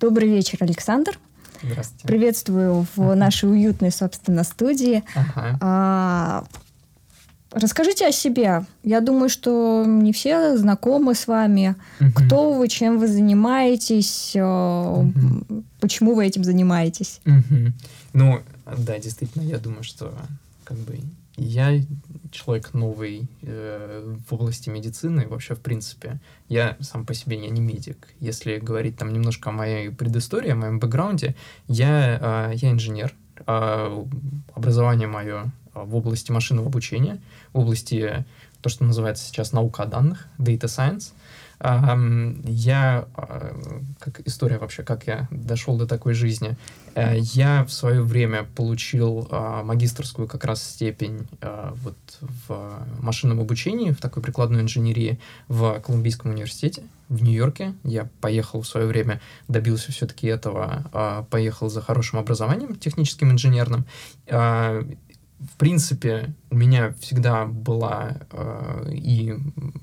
Добрый вечер, Александр. Здравствуйте. Приветствую в нашей уютной, собственно, студии. Ага. А, расскажите о себе. Я думаю, что не все знакомы с вами. Угу. Кто вы, чем вы занимаетесь, угу. почему вы этим занимаетесь? Угу. Ну, да, действительно, я думаю, что как бы я человек новый э, в области медицины, вообще в принципе. Я сам по себе я не медик. Если говорить там немножко о моей предыстории, о моем бэкграунде, я, э, я инженер. Э, образование мое в области машинного обучения, в области то, что называется сейчас наука о данных, data science. Я, а, как история вообще, как я дошел до такой жизни, э, я в свое время получил а, магистрскую как раз степень а, вот в машинном обучении, в такой прикладной инженерии в Колумбийском университете в Нью-Йорке. Я поехал в свое время, добился все-таки этого, поехал за хорошим образованием техническим инженерным в принципе, у меня всегда была э, и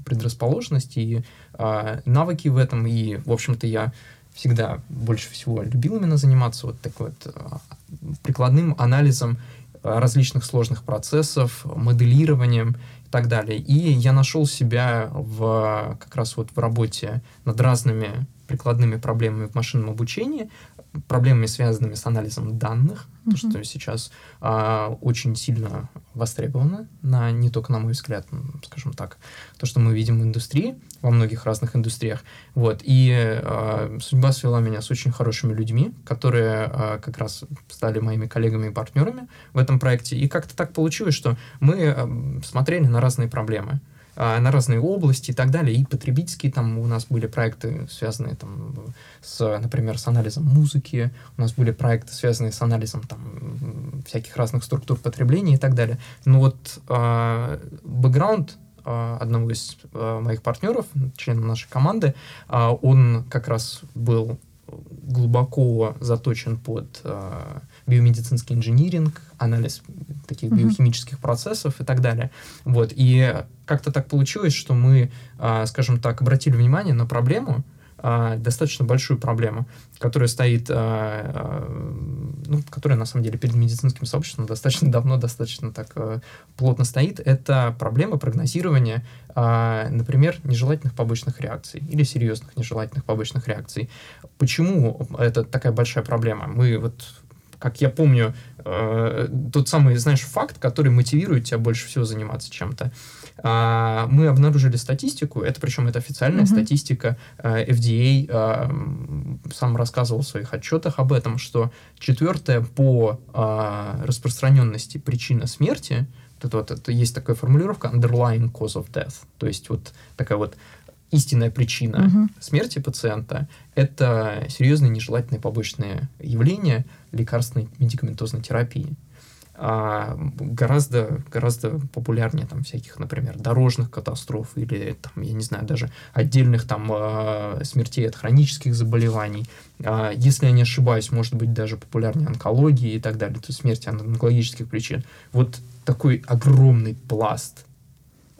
предрасположенность, и э, навыки в этом, и, в общем-то, я всегда больше всего любил именно заниматься вот такой вот э, прикладным анализом различных сложных процессов, моделированием и так далее. И я нашел себя в, как раз вот в работе над разными прикладными проблемами в машинном обучении, проблемами, связанными с анализом данных, mm-hmm. то, что сейчас а, очень сильно востребовано, на, не только на мой взгляд, скажем так, то, что мы видим в индустрии, во многих разных индустриях. Вот. И а, судьба свела меня с очень хорошими людьми, которые а, как раз стали моими коллегами и партнерами в этом проекте. И как-то так получилось, что мы а, смотрели на разные проблемы. А, на разные области и так далее. И потребительские там у нас были проекты, связанные там с, например, с анализом музыки, у нас были проекты, связанные с анализом там всяких разных структур потребления и так далее. Но вот э, бэкграунд э, одного из моих партнеров, члена нашей команды, он как раз был глубоко заточен под биомедицинский инжиниринг, анализ таких uh-huh. биохимических процессов и так далее. Вот. И как-то так получилось, что мы, э, скажем так, обратили внимание на проблему, э, достаточно большую проблему, которая стоит, э, ну, которая на самом деле перед медицинским сообществом достаточно давно, достаточно так плотно стоит. Это проблема прогнозирования, например, нежелательных побочных реакций или серьезных нежелательных побочных реакций. Почему это такая большая проблема? Мы вот как я помню, э, тот самый, знаешь, факт, который мотивирует тебя больше всего заниматься чем-то. Э, мы обнаружили статистику, это причем это официальная mm-hmm. статистика, э, FDA э, сам рассказывал в своих отчетах об этом, что четвертая по э, распространенности причина смерти, это вот это есть такая формулировка underlying cause of death, то есть вот такая вот истинная причина угу. смерти пациента – это серьезные нежелательные побочные явления лекарственной медикаментозной терапии. А гораздо, гораздо популярнее там всяких, например, дорожных катастроф или, там, я не знаю, даже отдельных там э, смертей от хронических заболеваний. А, если я не ошибаюсь, может быть даже популярнее онкологии и так далее, то есть смерти от онкологических причин. Вот такой огромный пласт,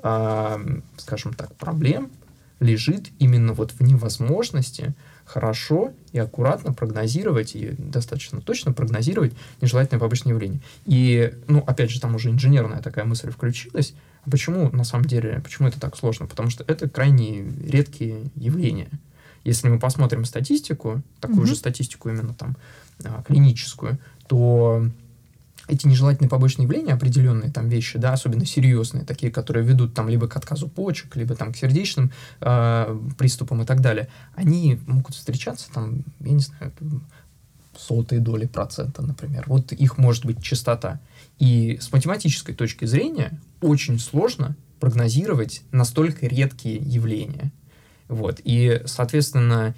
скажем так, проблем – лежит именно вот в невозможности хорошо и аккуратно прогнозировать и достаточно точно прогнозировать нежелательные побочные явления. И, ну, опять же, там уже инженерная такая мысль включилась. А почему, на самом деле, почему это так сложно? Потому что это крайне редкие явления. Если мы посмотрим статистику, такую mm-hmm. же статистику именно там а, клиническую, то эти нежелательные побочные явления, определенные там вещи, да, особенно серьезные, такие, которые ведут там либо к отказу почек, либо там к сердечным э, приступам и так далее, они могут встречаться там, я не знаю, сотые доли процента, например. Вот их может быть частота. И с математической точки зрения очень сложно прогнозировать настолько редкие явления. Вот. И, соответственно,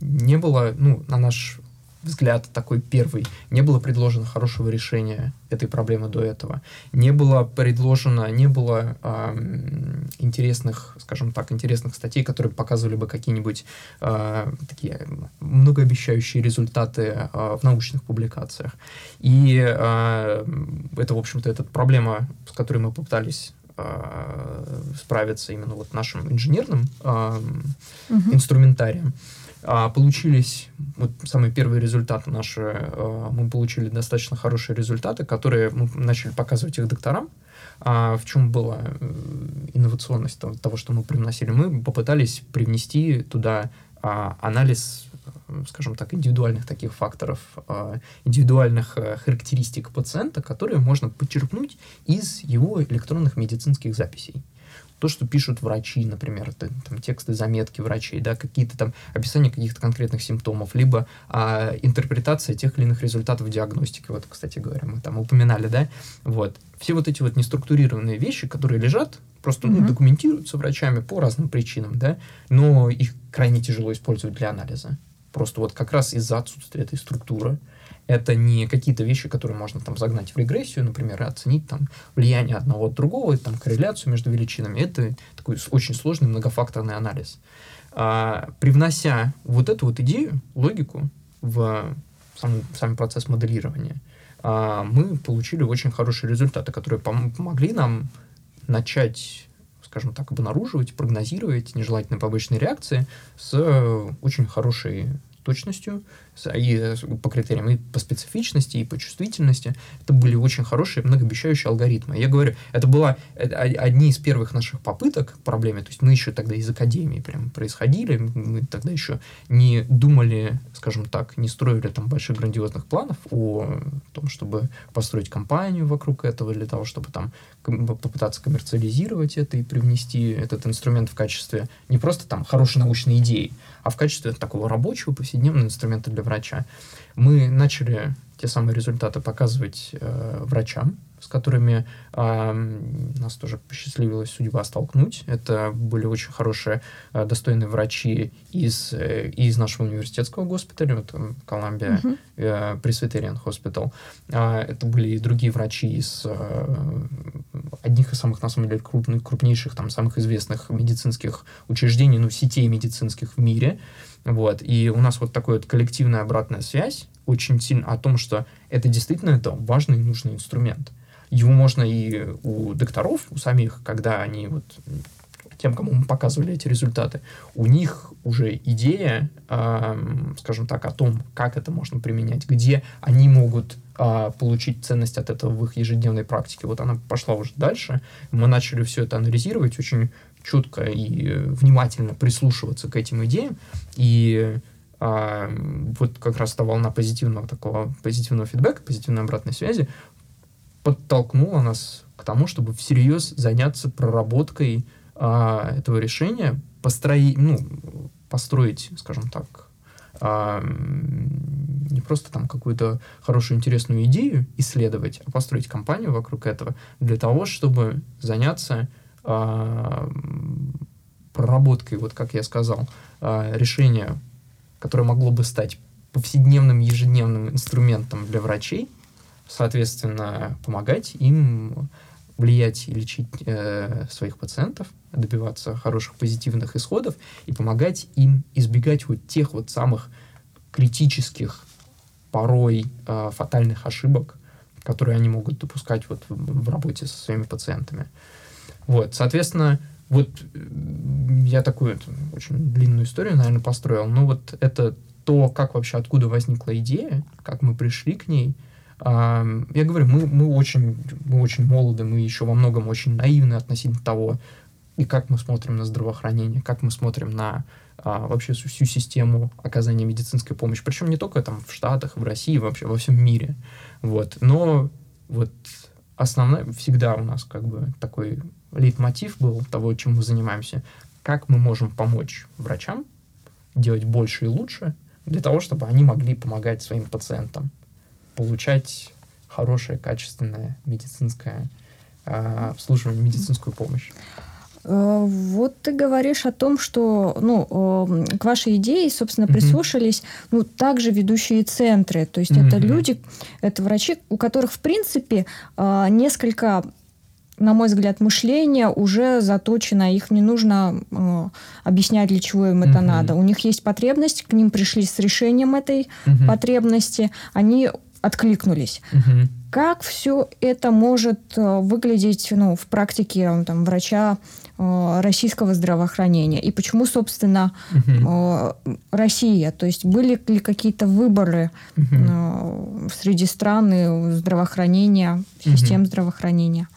не было, ну, на наш взгляд такой первый. Не было предложено хорошего решения этой проблемы до этого. Не было предложено, не было э, интересных, скажем так, интересных статей, которые показывали бы какие-нибудь э, такие многообещающие результаты э, в научных публикациях. И э, это, в общем-то, эта проблема, с которой мы попытались справиться именно вот нашим инженерным э, угу. инструментарием. а, получились вот самые первые результаты наши, а, мы получили достаточно хорошие результаты, которые мы начали показывать их докторам. А в чем была э, инновационность того, что мы привносили? Мы попытались привнести туда а, анализ скажем так, индивидуальных таких факторов, а, индивидуальных э, характеристик пациента, которые можно почерпнуть из его электронных медицинских записей то, что пишут врачи, например, там, тексты, заметки врачей, да, какие-то там описания каких-то конкретных симптомов, либо а, интерпретация тех или иных результатов диагностики. Вот, кстати говоря, мы там упоминали, да, вот. Все вот эти вот неструктурированные вещи, которые лежат, просто mm-hmm. ну, документируются врачами по разным причинам, да, но их крайне тяжело использовать для анализа. Просто вот как раз из-за отсутствия этой структуры, это не какие-то вещи, которые можно там загнать в регрессию, например, и оценить там влияние одного от другого, там корреляцию между величинами. Это такой очень сложный многофакторный анализ. А, привнося вот эту вот идею, логику в сам, сам процесс моделирования, а, мы получили очень хорошие результаты, которые пом- помогли нам начать скажем так, обнаруживать, прогнозировать нежелательные побочные реакции с очень хорошей точностью, и э, по критериям, и по специфичности, и по чувствительности. Это были очень хорошие, многообещающие алгоритмы. Я говорю, это была э, одни из первых наших попыток к проблеме, то есть мы еще тогда из академии прям происходили, мы тогда еще не думали, скажем так, не строили там больших грандиозных планов о том, чтобы построить компанию вокруг этого, для того, чтобы там попытаться коммерциализировать это и привнести этот инструмент в качестве не просто там хорошей научной идеи, а в качестве такого рабочего повседневного инструмента для врача. Мы начали те самые результаты показывать э, врачам, с которыми э, нас тоже посчастливилась судьба столкнуть. Это были очень хорошие, э, достойные врачи из, э, из нашего университетского госпиталя, вот, Колумбия, uh-huh. э, Presbyterian Hospital. Э, это были и другие врачи из э, одних из самых, на самом деле, крупных, крупнейших, там, самых известных медицинских учреждений, ну, сетей медицинских в мире. Вот. И у нас вот такая вот коллективная обратная связь очень сильно о том, что это действительно это важный и нужный инструмент. Его можно и у докторов, у самих, когда они вот тем, кому мы показывали эти результаты, у них уже идея, э, скажем так, о том, как это можно применять, где они могут э, получить ценность от этого в их ежедневной практике. Вот она пошла уже дальше. Мы начали все это анализировать очень четко и внимательно прислушиваться к этим идеям. И а, вот как раз та волна позитивного такого позитивного фидбэка, позитивной обратной связи подтолкнула нас к тому, чтобы всерьез заняться проработкой а, этого решения, построить, ну, построить, скажем так, а, не просто там какую-то хорошую, интересную идею исследовать, а построить компанию вокруг этого для того, чтобы заняться проработкой, вот как я сказал, а, решения, которое могло бы стать повседневным, ежедневным инструментом для врачей, соответственно, помогать им влиять и лечить э, своих пациентов, добиваться хороших позитивных исходов и помогать им избегать вот тех вот самых критических, порой э, фатальных ошибок, которые они могут допускать вот в, в работе со своими пациентами. Вот, соответственно, вот я такую это, очень длинную историю, наверное, построил. Но вот это то, как вообще, откуда возникла идея, как мы пришли к ней. Я говорю, мы, мы, очень, мы очень молоды, мы еще во многом очень наивны относительно того, и как мы смотрим на здравоохранение, как мы смотрим на а, вообще всю систему оказания медицинской помощи. Причем не только там в Штатах, в России, вообще во всем мире. Вот. Но вот основная, всегда у нас как бы такой лейтмотив был того, чем мы занимаемся, как мы можем помочь врачам делать больше и лучше для того, чтобы они могли помогать своим пациентам, получать хорошее, качественное медицинское э, обслуживание, медицинскую помощь. Э, вот ты говоришь о том, что ну, к вашей идее, собственно, прислушались mm-hmm. ну, также ведущие центры. То есть mm-hmm. это люди, это врачи, у которых, в принципе, э, несколько на мой взгляд, мышление уже заточено, их не нужно э, объяснять, для чего им это mm-hmm. надо. У них есть потребность, к ним пришли с решением этой mm-hmm. потребности, они откликнулись. Mm-hmm. Как все это может э, выглядеть ну, в практике там, врача э, российского здравоохранения? И почему, собственно, угу. Россия? То есть были ли какие-то выборы угу. среди стран здравоохранения, систем угу. здравоохранения?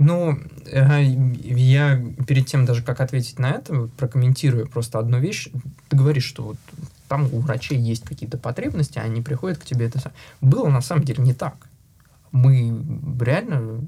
Ну, я перед тем даже, как ответить на это, прокомментирую просто одну вещь. Ты говоришь, что вот там у врачей есть какие-то потребности, а они приходят к тебе. Это было на самом деле не так. Мы реально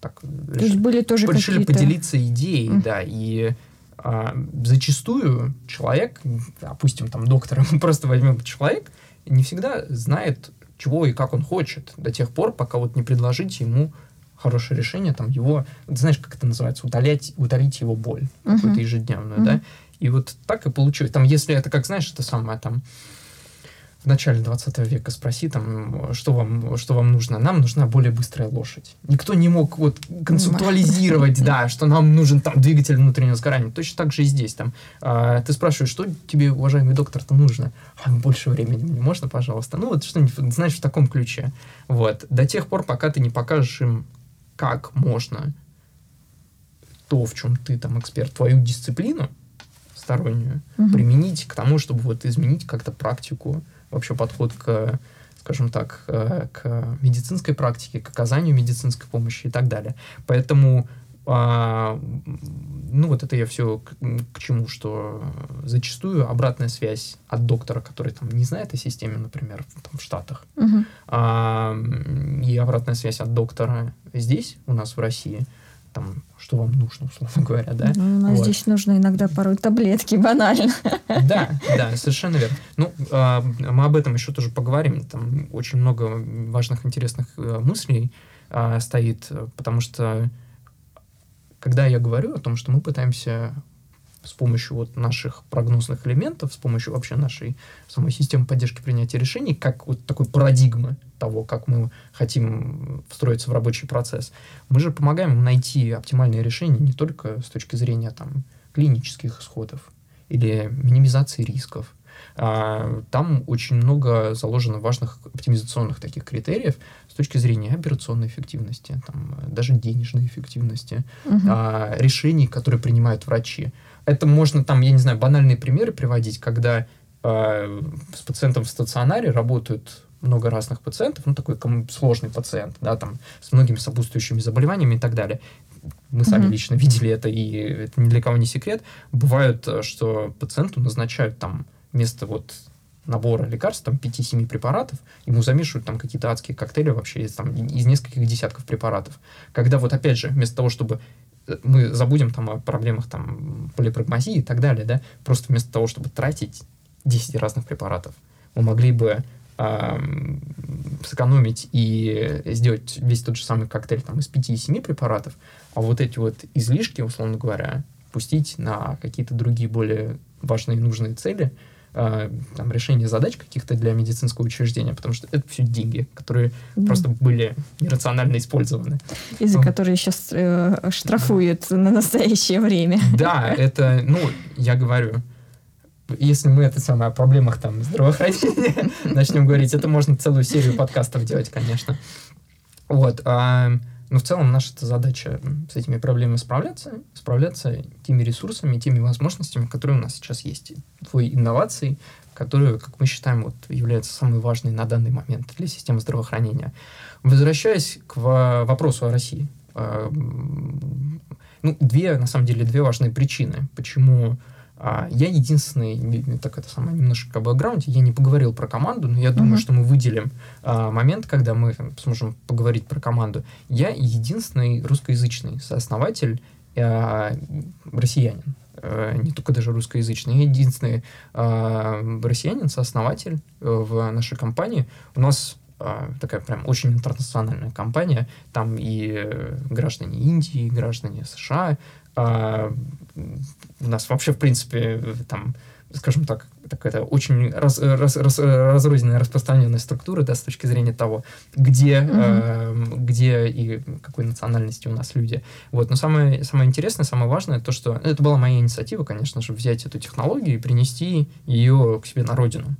так То решили, были тоже решили поделиться идеей, mm. да, и а, зачастую человек, допустим, там доктора, мы просто возьмем человек, не всегда знает, чего и как он хочет, до тех пор, пока вот не предложите ему хорошее решение, там его, ты знаешь, как это называется, удалять, удалить его боль uh-huh. какую-то ежедневную, uh-huh. да, и вот так и получилось. Там, если это, как знаешь, это самое там в начале 20 века спроси, там, что вам, что вам нужно. Нам нужна более быстрая лошадь. Никто не мог вот концептуализировать, да, что нам нужен там двигатель внутреннего сгорания. Точно так же и здесь. Там, а, ты спрашиваешь, что тебе, уважаемый доктор-то нужно? А, больше времени мне можно, пожалуйста? Ну, вот что-нибудь, знаешь, в таком ключе. Вот. До тех пор, пока ты не покажешь им, как можно то, в чем ты там эксперт, твою дисциплину, стороннюю угу. применить к тому, чтобы вот изменить как-то практику, вообще подход к, скажем так, э, к медицинской практике, к оказанию медицинской помощи и так далее. Поэтому а, ну, вот это я все к, к чему, что зачастую обратная связь от доктора, который там не знает о системе, например, там, в Штатах, угу. а, и обратная связь от доктора здесь, у нас в России, там, что вам нужно, условно говоря, да. Ну, у нас вот. здесь нужно иногда порой таблетки, банально. Да, да, совершенно верно. Ну, э, мы об этом еще тоже поговорим. Там очень много важных, интересных э, мыслей э, стоит, потому что когда я говорю о том, что мы пытаемся с помощью вот наших прогнозных элементов, с помощью вообще нашей самой системы поддержки принятия решений, как вот такой парадигмы того, как мы хотим встроиться в рабочий процесс, мы же помогаем найти оптимальные решения не только с точки зрения там, клинических исходов или минимизации рисков. А, там очень много заложено важных оптимизационных таких критериев точки зрения операционной эффективности, там, даже денежной эффективности, угу. а, решений, которые принимают врачи это можно там, я не знаю, банальные примеры приводить, когда э, с пациентом в стационаре работают много разных пациентов, ну, такой сложный пациент, да, там, с многими сопутствующими заболеваниями и так далее. Мы сами mm-hmm. лично видели это, и это ни для кого не секрет. Бывает, э, что пациенту назначают там вместо вот набора лекарств, там 5-7 препаратов, ему замешивают там какие-то адские коктейли вообще из, там, из нескольких десятков препаратов. Когда вот опять же, вместо того, чтобы мы забудем там о проблемах там полипрагмазии и так далее, да, просто вместо того, чтобы тратить 10 разных препаратов, мы могли бы э, сэкономить и сделать весь тот же самый коктейль там из 5-7 препаратов, а вот эти вот излишки, условно говоря, пустить на какие-то другие более важные и нужные цели – э, там, решение задач каких-то для медицинского учреждения, потому что это все деньги, которые mm. просто были нерационально использованы. И за ну, которые сейчас э, штрафуют на настоящее время. Да, это, ну, я говорю, если мы это самое о проблемах там здравоохранения начнем говорить, это можно целую серию подкастов делать, конечно. Вот. А, но в целом наша задача с этими проблемами справляться, справляться теми ресурсами, теми возможностями, которые у нас сейчас есть. Твои инновации, которые, как мы считаем, вот, являются самой важной на данный момент для системы здравоохранения. Возвращаясь к вопросу о России. А, ну, две, на самом деле, две важные причины, почему а, я единственный, так это самое, немножко бэкграунд, я не поговорил про команду, но я думаю, uh-huh. что мы выделим а, момент, когда мы сможем поговорить про команду. Я единственный русскоязычный сооснователь а, россиянин, а, не только даже русскоязычный, я единственный а, россиянин, сооснователь э, в нашей компании. У нас а, такая прям очень интернациональная компания. Там и граждане Индии, и граждане США, а, у нас вообще, в принципе, там, скажем так, такая очень раз, раз, раз, разрозненная, распространенная структура, да, с точки зрения того, где, угу. э, где и какой национальности у нас люди. Вот. Но самое, самое интересное, самое важное, то, что это была моя инициатива, конечно же, взять эту технологию и принести ее к себе на родину.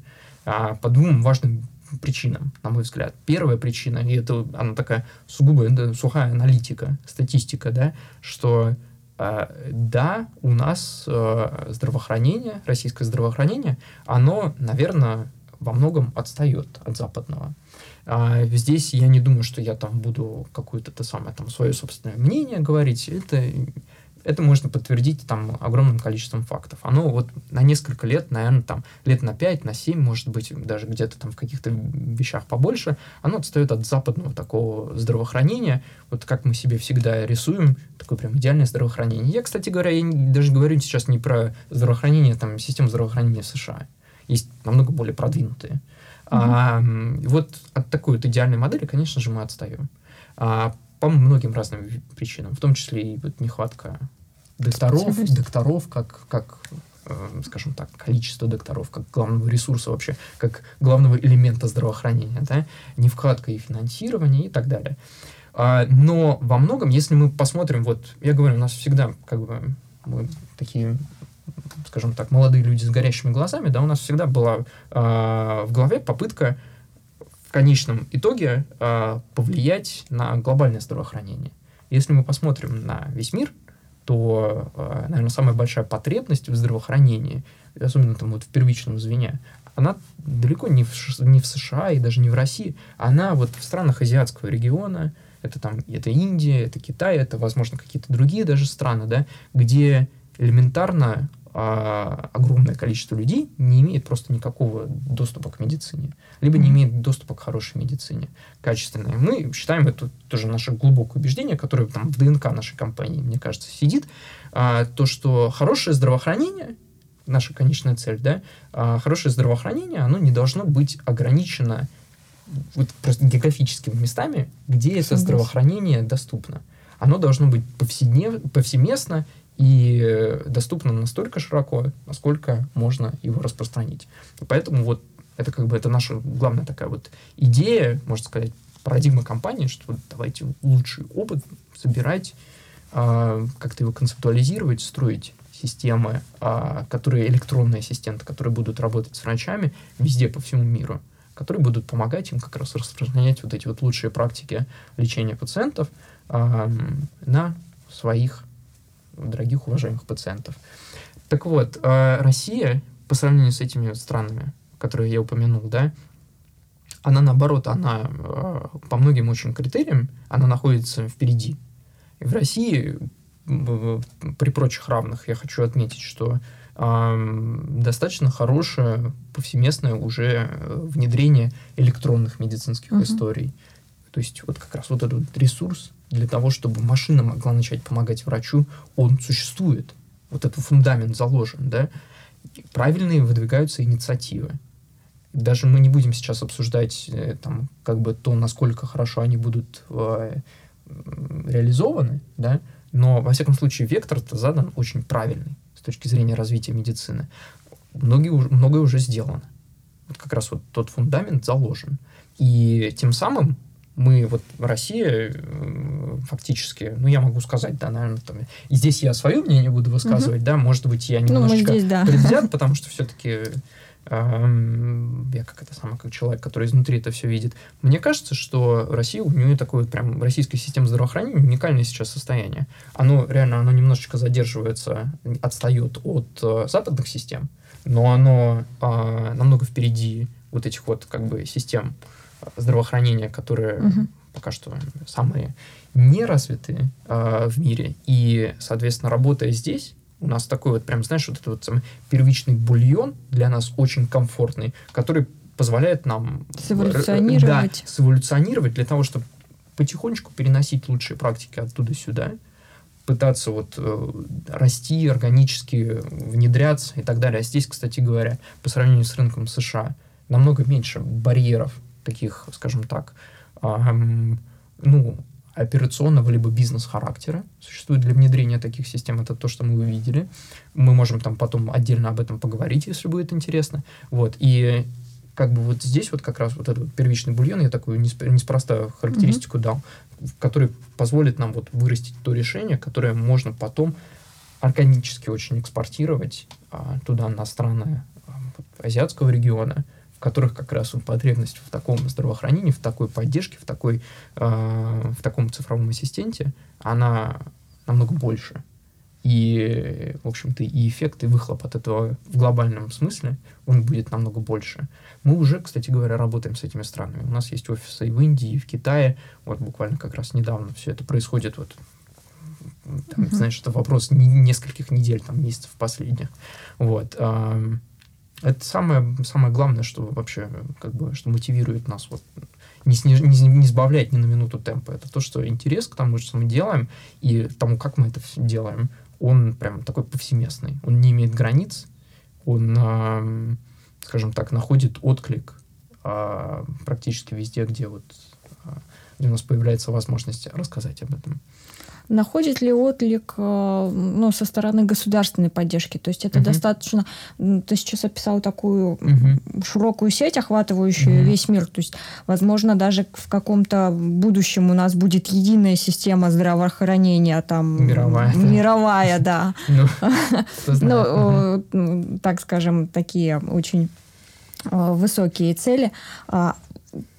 А, по двум важным причинам, на мой взгляд. Первая причина, и это она такая сугубо сухая аналитика, статистика, да, что да, у нас э, здравоохранение, российское здравоохранение, оно, наверное, во многом отстает от западного. А здесь я не думаю, что я там буду какое-то то самое там свое собственное мнение говорить. Это это можно подтвердить там огромным количеством фактов. Оно вот на несколько лет, наверное, там лет на 5, на 7, может быть, даже где-то там в каких-то вещах побольше, оно отстает от западного такого здравоохранения, вот как мы себе всегда рисуем, такое прям идеальное здравоохранение. Я, кстати говоря, я даже говорю сейчас не про здравоохранение, там, систему здравоохранения США. Есть намного более продвинутые. Mm-hmm. А, вот от такой вот идеальной модели, конечно же, мы отстаем. А, по многим разным причинам, в том числе и вот нехватка докторов, докторов как, как э, скажем так, количество докторов, как главного ресурса вообще, как главного элемента здравоохранения, да, нехватка и финансирования и так далее. А, но во многом, если мы посмотрим, вот, я говорю, у нас всегда, как бы, мы такие скажем так, молодые люди с горящими глазами, да, у нас всегда была э, в голове попытка в конечном итоге э, повлиять на глобальное здравоохранение. Если мы посмотрим на весь мир, то, э, наверное, самая большая потребность в здравоохранении, особенно там вот в первичном звене, она далеко не в, не в США и даже не в России, она вот в странах азиатского региона, это там, это Индия, это Китай, это, возможно, какие-то другие даже страны, да, где элементарно а, огромное количество людей не имеет просто никакого доступа к медицине, либо не имеет доступа к хорошей медицине, качественной. Мы считаем это тоже наше глубокое убеждение, которое там в ДНК нашей компании, мне кажется, сидит, а, то, что хорошее здравоохранение, наша конечная цель, да, а, хорошее здравоохранение, оно не должно быть ограничено вот просто географическими местами, где это здравоохранение доступно. Оно должно быть повседнев, повсеместно и доступно настолько широко, насколько можно его распространить. И поэтому вот это как бы это наша главная такая вот идея, можно сказать, парадигма компании, что вот давайте лучший опыт собирать, э, как-то его концептуализировать, строить системы, э, которые электронные ассистенты, которые будут работать с врачами везде по всему миру, которые будут помогать им как раз распространять вот эти вот лучшие практики лечения пациентов э, на своих дорогих, уважаемых пациентов. Так вот, э, Россия, по сравнению с этими странами, которые я упомянул, да, она наоборот, она э, по многим очень критериям, она находится впереди. И в России при прочих равных я хочу отметить, что э, достаточно хорошее повсеместное уже внедрение электронных медицинских uh-huh. историй. То есть вот как раз вот этот ресурс для того, чтобы машина могла начать помогать врачу, он существует. Вот этот фундамент заложен, да. Правильные выдвигаются инициативы. Даже мы не будем сейчас обсуждать э, там, как бы то, насколько хорошо они будут э, реализованы, да, но, во всяком случае, вектор-то задан очень правильный с точки зрения развития медицины. Многие, многое уже сделано. Вот как раз вот тот фундамент заложен. И тем самым мы вот в России э, фактически, ну, я могу сказать, да, наверное, там, и здесь я свое мнение буду высказывать, угу. да, может быть, я немножечко ну, здесь, да. предвзят, потому что все-таки эм, я как это самое, как человек, который изнутри это все видит. Мне кажется, что Россия, у нее такое вот прям российская система здравоохранения уникальное сейчас состояние. Оно реально, оно немножечко задерживается, отстает от э, западных систем, но оно э, намного впереди вот этих вот как бы систем здравоохранения, которые угу. пока что самые неразвитые э, в мире. И, соответственно, работая здесь, у нас такой вот прям, знаешь, вот этот вот самый первичный бульон для нас очень комфортный, который позволяет нам... Сэволюционировать. Да, сэволюционировать для того, чтобы потихонечку переносить лучшие практики оттуда сюда, пытаться вот э, расти органически, внедряться и так далее. А здесь, кстати говоря, по сравнению с рынком США, намного меньше барьеров таких, скажем так, ну, операционного либо бизнес-характера существует для внедрения таких систем. Это то, что мы увидели. Мы можем там потом отдельно об этом поговорить, если будет интересно. Вот. И как бы вот здесь вот как раз вот этот первичный бульон, я такую неспроста характеристику mm-hmm. дал, который позволит нам вот вырастить то решение, которое можно потом органически очень экспортировать а, туда на страны а, азиатского региона, в которых как раз потребность в таком здравоохранении, в такой поддержке, в, такой, э, в таком цифровом ассистенте, она намного больше. И, в общем-то, и эффект, и выхлоп от этого в глобальном смысле, он будет намного больше. Мы уже, кстати говоря, работаем с этими странами. У нас есть офисы и в Индии, и в Китае. Вот буквально как раз недавно все это происходит. Вот, там, mm-hmm. знаешь, это вопрос нескольких недель, там, месяцев последних. Вот. Это самое, самое главное, что вообще, как бы, что мотивирует нас вот не, сниж, не, не сбавлять ни на минуту темпа. Это то, что интерес к тому, что мы делаем, и тому, как мы это все делаем, он прям такой повсеместный. Он не имеет границ, он, скажем так, находит отклик э, практически везде, где вот э, где у нас появляется возможность рассказать об этом находит ли отклик э, ну, со стороны государственной поддержки? То есть это угу. достаточно... Ты сейчас описал такую угу. широкую сеть, охватывающую угу. весь мир. То есть, возможно, даже в каком-то будущем у нас будет единая система здравоохранения. Там, мировая. Мировая, да. Ну, ну так скажем, такие очень э, высокие цели.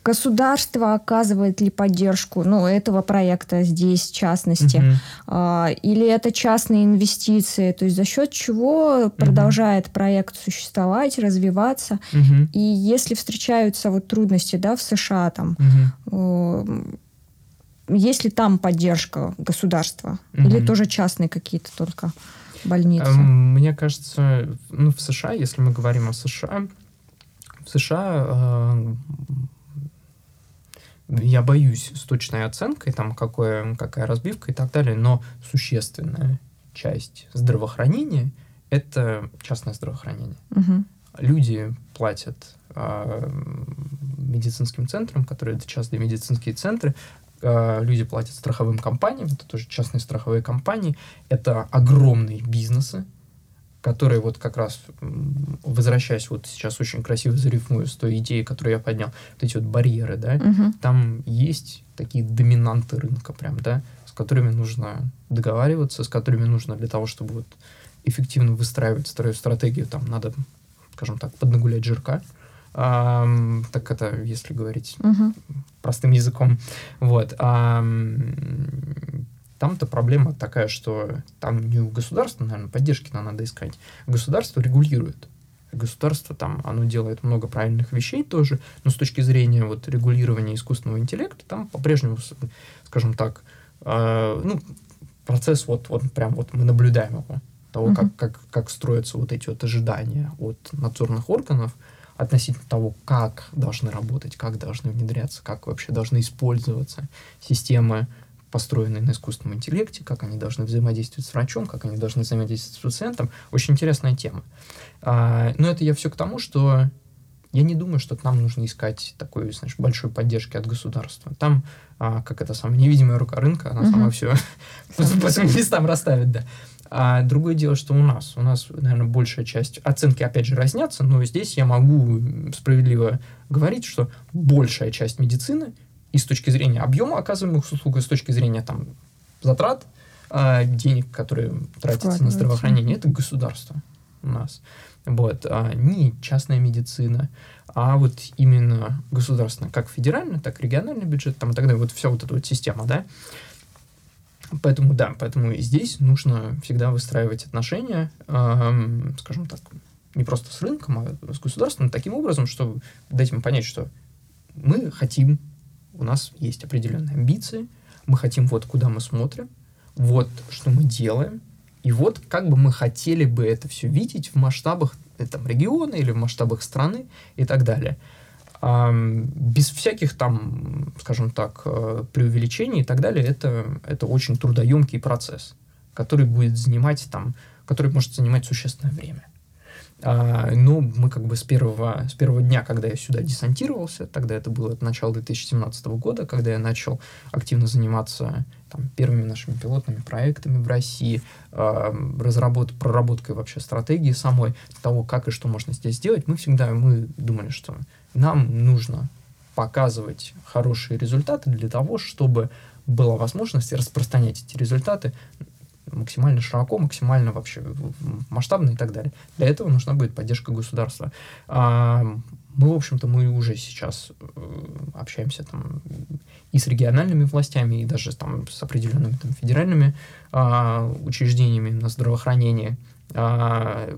Государство оказывает ли поддержку ну, этого проекта здесь, в частности, угу. а, или это частные инвестиции, то есть за счет чего угу. продолжает проект существовать, развиваться, угу. и если встречаются вот трудности да, в США, там, угу. есть ли там поддержка государства, угу. или тоже частные какие-то только больницы? Мне кажется, ну, в США, если мы говорим о США, в США э, я боюсь с точной оценкой, там, какое, какая разбивка и так далее, но существенная часть здравоохранения — это частное здравоохранение. Угу. Люди платят э, медицинским центрам, которые это частные медицинские центры, э, люди платят страховым компаниям, это тоже частные страховые компании, это огромные бизнесы, которые вот как раз, возвращаясь вот сейчас очень красиво зарифмую с той идеей, которую я поднял, вот эти вот барьеры, да, угу. там есть такие доминанты рынка прям, да, с которыми нужно договариваться, с которыми нужно для того, чтобы вот эффективно выстраивать свою стратегию, там надо, скажем так, поднагулять жирка, а, так это, если говорить угу. простым языком, вот, а, там-то проблема такая, что там не у государства, наверное, поддержки нам надо искать. Государство регулирует. Государство там, оно делает много правильных вещей тоже, но с точки зрения вот регулирования искусственного интеллекта, там по-прежнему, скажем так, э, ну, процесс вот, вот прям вот мы наблюдаем его, того, uh-huh. как, как, как строятся вот эти вот ожидания от надзорных органов относительно того, как должны работать, как должны внедряться, как вообще должны использоваться системы построенные на искусственном интеллекте, как они должны взаимодействовать с врачом, как они должны взаимодействовать с пациентом. Очень интересная тема. А, но это я все к тому, что я не думаю, что нам нужно искать такой, знаешь, большой поддержки от государства. Там, а, как это самая невидимая рука рынка, она сама все по своим местам расставит, да. А другое дело, что у нас, у нас, наверное, большая часть, оценки, опять же, разнятся, но здесь я могу справедливо говорить, что большая часть медицины и с точки зрения объема оказываемых услуг, и с точки зрения там, затрат, а, денег, которые тратятся на здравоохранение, это государство у нас. Вот, а не частная медицина, а вот именно государственная, как федеральный, так и региональный бюджет, там и так далее, вот вся вот эта вот система, да. Поэтому, да, поэтому здесь нужно всегда выстраивать отношения, э, скажем так, не просто с рынком, а с государством, таким образом, чтобы дать им понять, что мы хотим у нас есть определенные амбиции, мы хотим вот куда мы смотрим, вот что мы делаем, и вот как бы мы хотели бы это все видеть в масштабах э, там, региона или в масштабах страны и так далее. А, без всяких там, скажем так, э, преувеличений и так далее, это, это очень трудоемкий процесс, который будет занимать там, который может занимать существенное время. А, ну, мы как бы с первого, с первого дня, когда я сюда десантировался, тогда это было от начала 2017 года, когда я начал активно заниматься там, первыми нашими пилотными проектами в России, э, разработ, проработкой вообще стратегии самой, того, как и что можно здесь сделать, мы всегда мы думали, что нам нужно показывать хорошие результаты для того, чтобы была возможность распространять эти результаты максимально широко, максимально вообще масштабно и так далее. Для этого нужна будет поддержка государства. А, мы, в общем-то, мы уже сейчас э, общаемся там и с региональными властями, и даже там с определенными там, федеральными а, учреждениями на здравоохранение. А,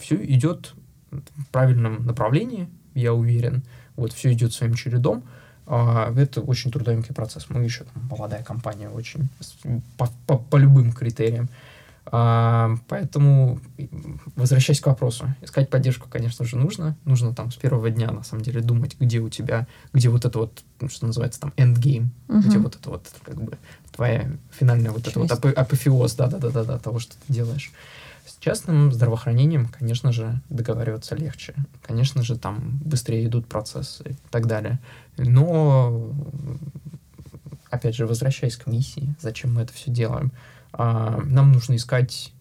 все идет в правильном направлении, я уверен. Вот все идет своим чередом. А, это очень трудоемкий процесс. Мы еще там, молодая компания, очень по, по, по любым критериям. А, поэтому, возвращаясь к вопросу, искать поддержку, конечно же, нужно. Нужно там с первого дня, на самом деле, думать, где у тебя, где вот это вот, что называется там, endgame, угу. где вот это вот, как бы, твоя финальная вот Часть. это вот апофеоз, да-да-да-да, того, что ты делаешь. С частным здравоохранением, конечно же, договариваться легче. Конечно же, там быстрее идут процессы и так далее. Но, опять же, возвращаясь к миссии, зачем мы это все делаем, а, нам нужно искать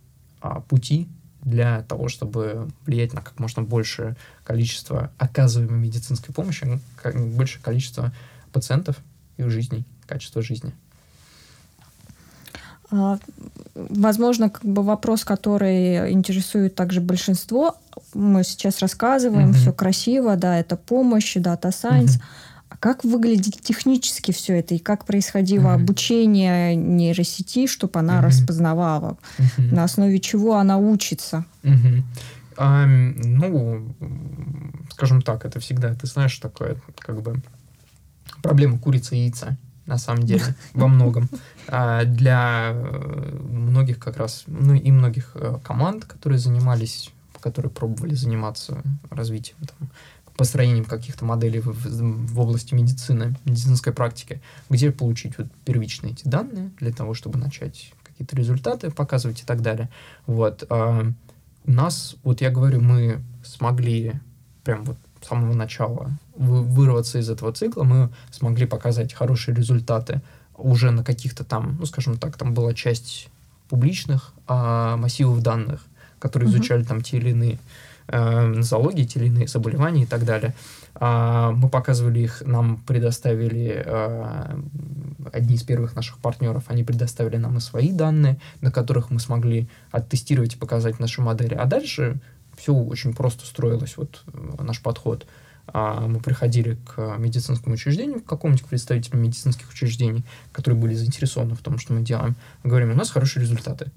а, пути для того, чтобы влиять на как можно большее количество оказываемой медицинской помощи, как большее количество пациентов и жизней, качество жизни. А, возможно, как бы вопрос, который интересует также большинство. Мы сейчас рассказываем, mm-hmm. все красиво, да, это помощь, сайенс. Mm-hmm. А как выглядит технически все это и как происходило mm-hmm. обучение нейросети, чтобы она mm-hmm. распознавала, mm-hmm. на основе чего она учится? Mm-hmm. А, ну, скажем так, это всегда, ты знаешь, такое, как бы, проблема курицы и яйца на самом деле, во многом. А для э, многих как раз, ну и многих э, команд, которые занимались, которые пробовали заниматься развитием там, построением каких-то моделей в, в области медицины, медицинской практики, где получить вот первичные эти данные для того, чтобы начать какие-то результаты показывать и так далее. Вот. А у нас, вот я говорю, мы смогли прям вот самого начала вы, вырваться из этого цикла, мы смогли показать хорошие результаты уже на каких-то там, ну, скажем так, там была часть публичных а, массивов данных, которые изучали mm-hmm. там те или иные э, нозологии, те или иные заболевания и так далее. А, мы показывали их, нам предоставили а, одни из первых наших партнеров, они предоставили нам и свои данные, на которых мы смогли оттестировать и показать наши модели. А дальше все очень просто строилось, вот э, наш подход. А, мы приходили к медицинскому учреждению, к какому-нибудь представителю медицинских учреждений, которые были заинтересованы в том, что мы делаем. говорим, у нас хорошие результаты.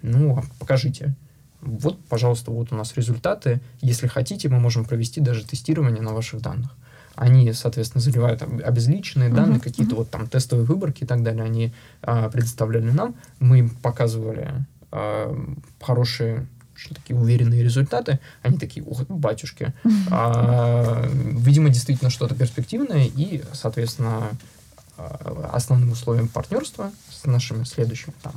Ну, а покажите вот, пожалуйста, вот у нас результаты. Если хотите, мы можем провести даже тестирование на ваших данных. Они, соответственно, заливают обезличенные uh-huh, данные, какие-то uh-huh. вот там тестовые выборки и так далее. Они а, предоставляли нам. Мы им показывали а, хорошие очень такие уверенные результаты, они такие, ух, батюшки. А, видимо, действительно что-то перспективное, и, соответственно, а, основным условием партнерства с нашими следующими там,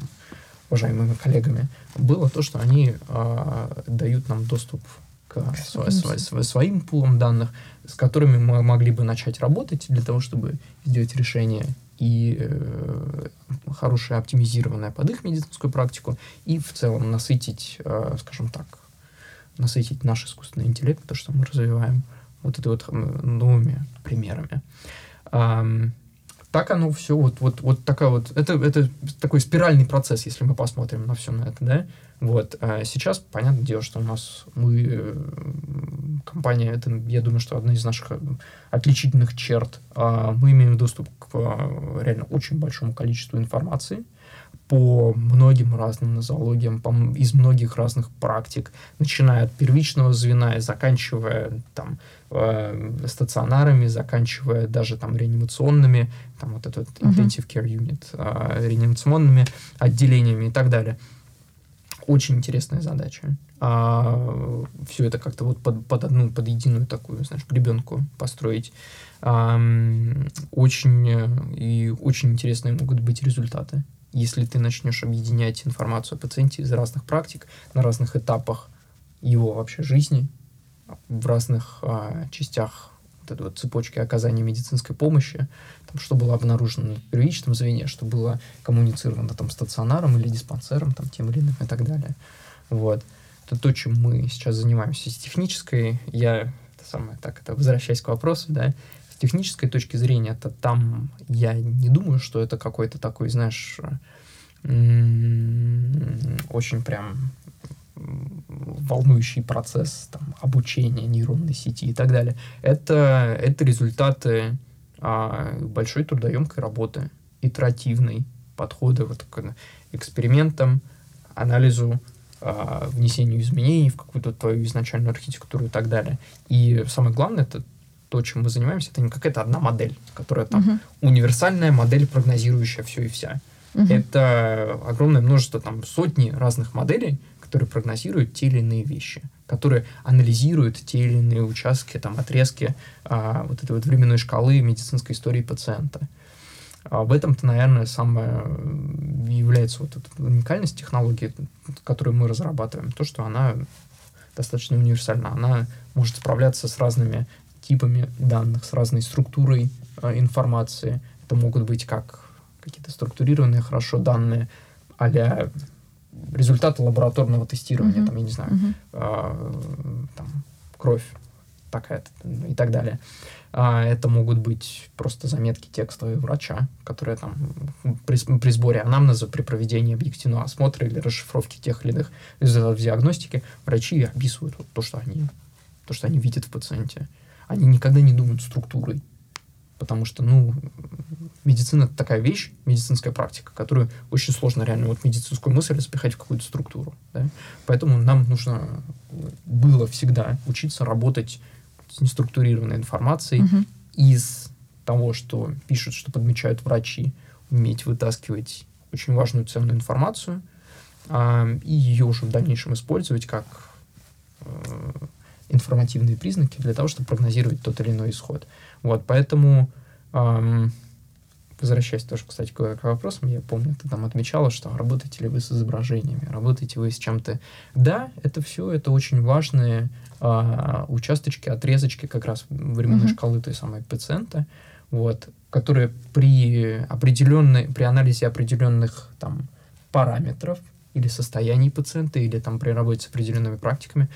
уважаемыми коллегами, было то, что они э, дают нам доступ к сво- сво- своим пулам данных, с которыми мы могли бы начать работать для того, чтобы сделать решение и э, хорошее оптимизированное под их медицинскую практику, и в целом насытить, э, скажем так, насытить наш искусственный интеллект, то, что мы развиваем, вот это вот новыми примерами. Um, так оно все, вот, вот, вот такая вот, это, это такой спиральный процесс, если мы посмотрим на все на это, да. Вот. А сейчас, понятное дело, что у нас мы, компания, это, я думаю, что одна из наших э, отличительных черт, а, мы имеем доступ к э, реально очень большому количеству информации, по многим разным нозологиям, по, из многих разных практик, начиная от первичного звена и заканчивая там э, стационарами, заканчивая даже там реанимационными, там вот этот uh-huh. intensive care unit, э, реанимационными отделениями и так далее. Очень интересная задача. А, все это как-то вот под, под одну, под единую такую, знаешь, гребенку построить. А, очень и очень интересные могут быть результаты если ты начнешь объединять информацию о пациенте из разных практик на разных этапах его вообще жизни, в разных а, частях вот этой вот цепочки оказания медицинской помощи, там, что было обнаружено в первичном звене, что было коммуницировано там стационаром или диспансером, там, тем или иным и так далее. Вот. Это то, чем мы сейчас занимаемся. С технической я, это самое, так, это возвращаясь к вопросу, да, с технической точки зрения, это там я не думаю, что это какой-то такой, знаешь, очень прям волнующий процесс там, обучения нейронной сети и так далее. Это, это результаты а, большой трудоемкой работы, итеративной подхода вот к экспериментам, анализу, а, внесению изменений в какую-то твою изначальную архитектуру и так далее. И самое главное, это то, чем мы занимаемся, это не какая-то одна модель, которая там uh-huh. универсальная модель, прогнозирующая все и вся. Uh-huh. Это огромное множество, там, сотни разных моделей, которые прогнозируют те или иные вещи, которые анализируют те или иные участки, там, отрезки а, вот этой вот временной шкалы медицинской истории пациента. А в этом-то, наверное, самое является вот эта уникальность технологии, которую мы разрабатываем, то, что она достаточно универсальна. Она может справляться с разными типами данных, с разной структурой э, информации. Это могут быть как какие-то структурированные хорошо данные, а результаты лабораторного тестирования, uh-huh. там, я не знаю, uh-huh. э, там, кровь такая-то и так далее. А это могут быть просто заметки текстовые врача, которые там при, при сборе анамнеза, при проведении объективного осмотра или расшифровки тех или иных результатов диагностики, врачи описывают вот то, что они, то, что они видят в пациенте. Они никогда не думают структурой, потому что, ну, медицина это такая вещь, медицинская практика, которую очень сложно реально вот медицинскую мысль запихать в какую-то структуру. Да? Поэтому нам нужно было всегда учиться работать с неструктурированной информацией угу. из того, что пишут, что подмечают врачи, уметь вытаскивать очень важную ценную информацию а, и ее уже в дальнейшем использовать как э, информативные признаки для того, чтобы прогнозировать тот или иной исход. Вот, поэтому эм, возвращаясь тоже, кстати, к, к вопросам, я помню, ты там отмечала, что работаете ли вы с изображениями, работаете вы с чем-то. Да, это все, это очень важные а, участочки, отрезочки как раз временной uh-huh. шкалы той самой пациента, вот, которые при определенной, при анализе определенных там параметров или состояний пациента, или там при работе с определенными практиками,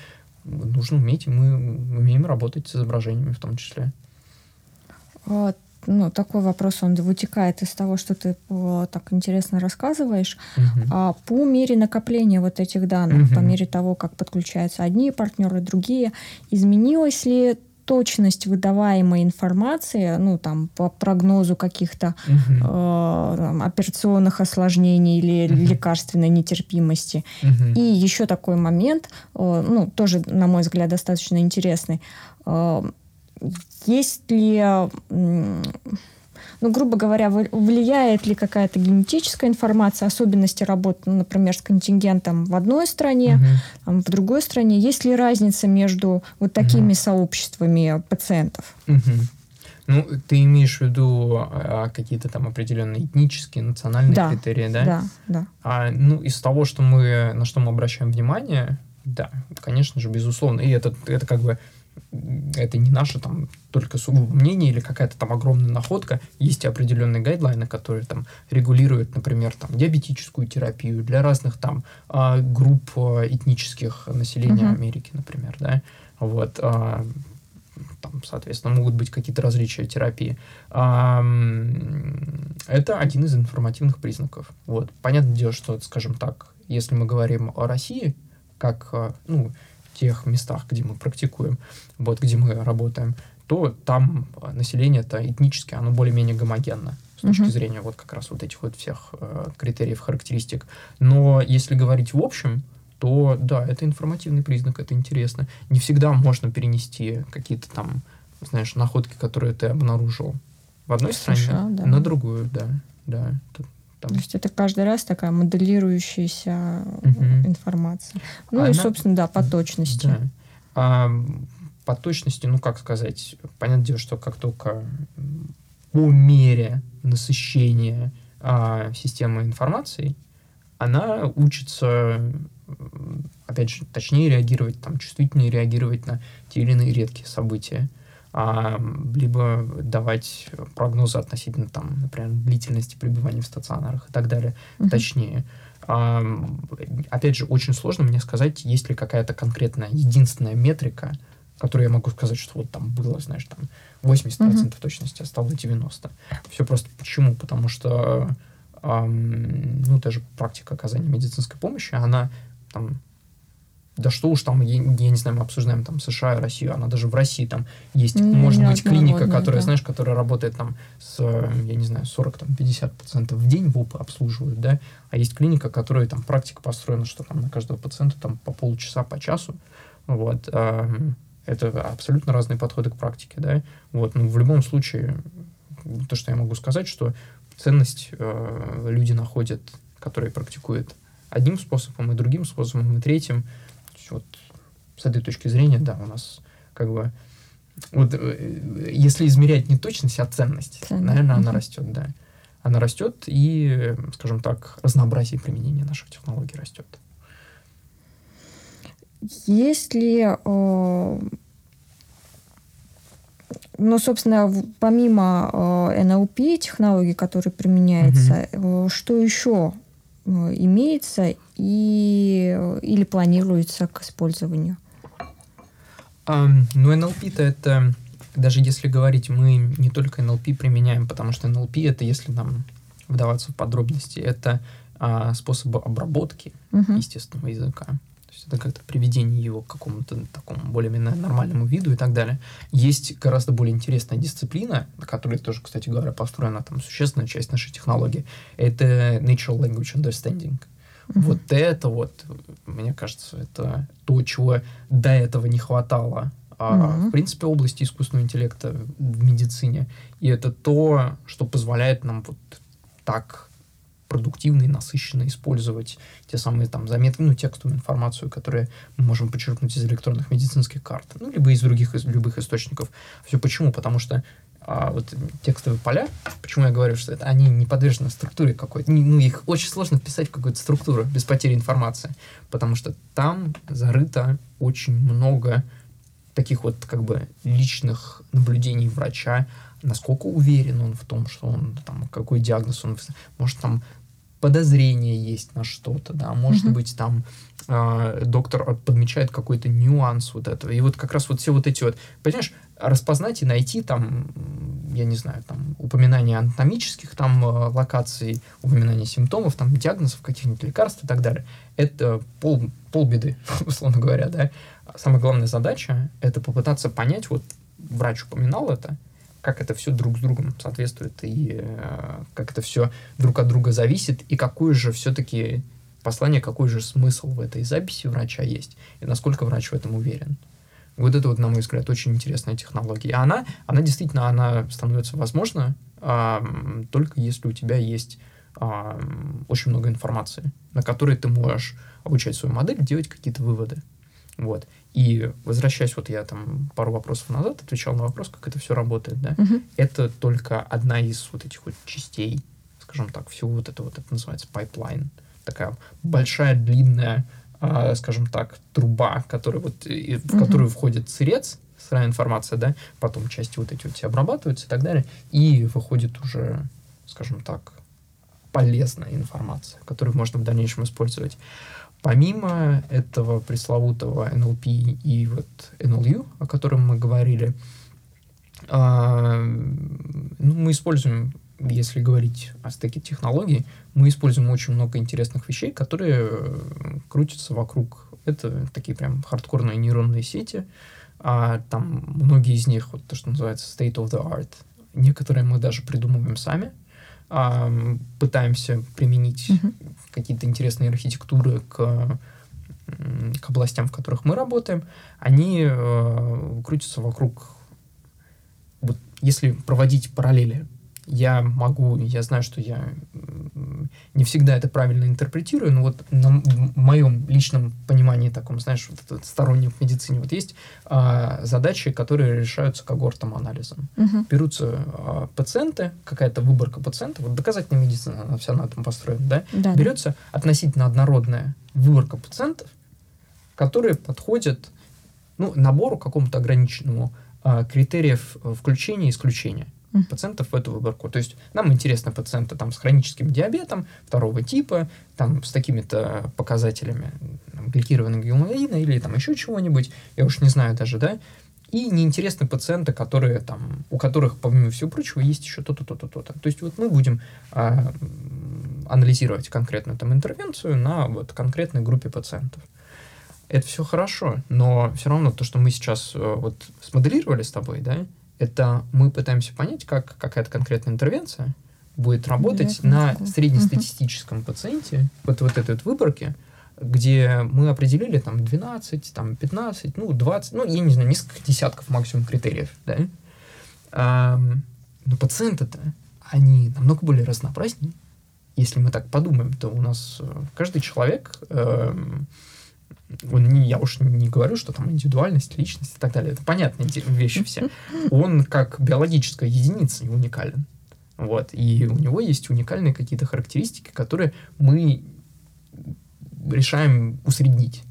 нужно уметь, и мы умеем работать с изображениями в том числе. Вот ну, такой вопрос, он вытекает из того, что ты так интересно рассказываешь. Угу. А по мере накопления вот этих данных, угу. по мере того, как подключаются одни партнеры, другие, изменилась ли точность выдаваемой информации, ну, там, по прогнозу каких-то uh э, операционных осложнений или uh лекарственной нетерпимости. uh И еще такой момент, э, ну, тоже, на мой взгляд, достаточно интересный. Э, есть ли, ну, грубо говоря, влияет ли какая-то генетическая информация, особенности работы, ну, например, с контингентом в одной стране, угу. в другой стране? Есть ли разница между вот такими угу. сообществами пациентов? Угу. Ну, ты имеешь в виду а, какие-то там определенные этнические, национальные да, критерии, да? Да, да. А, ну, из того, что мы, на что мы обращаем внимание, да, конечно же, безусловно. И это, это как бы это не наше там только сугубо мнение или какая-то там огромная находка. Есть определенные гайдлайны, которые там регулируют, например, там диабетическую терапию для разных там а, групп а, этнических населения uh-huh. Америки, например, да. Вот, а, там, соответственно, могут быть какие-то различия терапии. Это один из информативных признаков. Вот. Понятное дело, что, скажем так, если мы говорим о России, как, ну, тех местах, где мы практикуем, вот где мы работаем, то там население-то этнически, оно более-менее гомогенно с точки uh-huh. зрения вот как раз вот этих вот всех э, критериев, характеристик. Но если говорить в общем, то да, это информативный признак, это интересно. Не всегда можно перенести какие-то там, знаешь, находки, которые ты обнаружил в одной США, стране да. на другую, да, да. Там. То есть это каждый раз такая моделирующаяся угу. информация. Ну Она... и, собственно, да, по точности. Да. А, по точности, ну как сказать, понятное дело, что как только по мере насыщения а, системы информации, она учится, опять же, точнее реагировать, там, чувствительнее реагировать на те или иные редкие события а, либо давать прогнозы относительно, там, например, длительности пребывания в стационарах и так далее, uh-huh. точнее. А, опять же, очень сложно мне сказать, есть ли какая-то конкретная единственная метрика, которую я могу сказать, что вот там было, знаешь, там 80% uh-huh. точности, а стало 90%. Все просто почему? Потому что ну, даже практика оказания медицинской помощи, она там да что уж там, я, я не знаю, мы обсуждаем там США и Россию, она даже в России там есть, не, может быть, клиника, которая, да. знаешь, которая работает там с, я не знаю, 40-50% в день ВОПы обслуживают, да, а есть клиника, которая там практика построена, что там на каждого пациента там по полчаса, по часу, вот, это абсолютно разные подходы к практике, да, вот, но в любом случае, то, что я могу сказать, что ценность э, люди находят, которые практикуют одним способом, и другим способом, и третьим, вот с этой точки зрения, да, у нас как бы вот э, если измерять не точность, а ценность, ценность. наверное, она растет, да. Она растет, и, скажем так, разнообразие применения наших технологий растет. Если, э, ну, собственно, помимо э, NLP технологий, которые применяются, угу. что еще имеется и, или планируется к использованию? Um, ну, NLP-то это, даже если говорить, мы не только NLP применяем, потому что NLP это, если нам вдаваться в подробности, это а, способы обработки uh-huh. естественного языка. Есть это как-то приведение его к какому-то такому более-менее нормальному виду и так далее. Есть гораздо более интересная дисциплина, на которой тоже, кстати говоря, построена там существенная часть нашей технологии. Это Natural Language Understanding. Mm-hmm. Вот это вот, мне кажется, это то, чего до этого не хватало а, mm-hmm. в принципе, области искусственного интеллекта в медицине. И это то, что позволяет нам вот так продуктивно и насыщенно использовать те самые там заметки, ну, текстовую информацию, которую мы можем подчеркнуть из электронных медицинских карт, ну, либо из других, из любых источников. Все почему? Потому что а, вот текстовые поля, почему я говорю, что это они не подвержены структуре какой-то, ну, их очень сложно вписать в какую-то структуру без потери информации, потому что там зарыто очень много таких вот как бы личных наблюдений врача, насколько уверен он в том, что он там, какой диагноз он, может там подозрение есть на что-то, да, может mm-hmm. быть, там э, доктор подмечает какой-то нюанс вот этого. И вот как раз вот все вот эти вот, понимаешь, распознать и найти там, я не знаю, там упоминание анатомических там э, локаций, упоминание симптомов, там диагнозов, каких-нибудь лекарств и так далее. Это пол, полбеды, условно говоря, да. Самая главная задача — это попытаться понять, вот врач упоминал это, как это все друг с другом соответствует и э, как это все друг от друга зависит и какое же все-таки послание, какой же смысл в этой записи врача есть и насколько врач в этом уверен. Вот это вот, на мой взгляд, очень интересная технология. И она, она действительно, она становится возможна а, только если у тебя есть а, очень много информации, на которой ты можешь обучать свою модель, делать какие-то выводы. Вот. И возвращаясь, вот я там пару вопросов назад отвечал на вопрос, как это все работает, да, угу. это только одна из вот этих вот частей, скажем так, всего вот этого, вот это называется pipeline, такая большая, длинная, э, скажем так, труба, которая вот, и, в угу. которую входит сырец, сырая информация, да, потом части вот эти вот все обрабатываются и так далее, и выходит уже, скажем так, полезная информация, которую можно в дальнейшем использовать. Помимо этого пресловутого NLP и вот NLU, о котором мы говорили, а, ну, мы используем, если говорить о стеке технологий, мы используем очень много интересных вещей, которые крутятся вокруг. Это такие прям хардкорные нейронные сети, а там многие из них, вот то, что называется state of the art, некоторые мы даже придумываем сами, пытаемся применить mm-hmm. какие-то интересные архитектуры к, к областям, в которых мы работаем, они э, крутятся вокруг, вот если проводить параллели я могу, я знаю, что я не всегда это правильно интерпретирую, но вот на моем личном понимании таком, знаешь, вот это стороннем в медицине, вот есть а, задачи, которые решаются когортом анализом. Угу. Берутся а, пациенты, какая-то выборка пациентов, вот доказательная медицина, она вся на этом построена, да? да Берется да. относительно однородная выборка пациентов, которые подходят ну, набору какому-то ограниченному а, критериев включения и исключения пациентов в эту выборку. То есть нам интересны пациенты там, с хроническим диабетом второго типа, там, с такими-то показателями гликированного гемоглобина или там еще чего-нибудь, я уж не знаю даже, да, и неинтересны пациенты, которые там, у которых, помимо всего прочего, есть еще то-то, то-то, то-то. То есть вот мы будем а, анализировать конкретную там интервенцию на вот конкретной группе пациентов. это все хорошо, но все равно то, что мы сейчас э, вот смоделировали с тобой, да, это мы пытаемся понять, как какая-то конкретная интервенция будет работать на среднестатистическом угу. пациенте, вот, вот этой вот выборке, где мы определили там 12, там 15, ну 20, ну я не знаю, несколько десятков максимум критериев, да. А, но пациенты-то, они намного более разнообразнее. Если мы так подумаем, то у нас э, каждый человек, э, он не, я уж не говорю, что там индивидуальность, личность и так далее, это понятные вещи все. Он как биологическая единица не уникален. Вот. И у него есть уникальные какие-то характеристики, которые мы решаем усреднить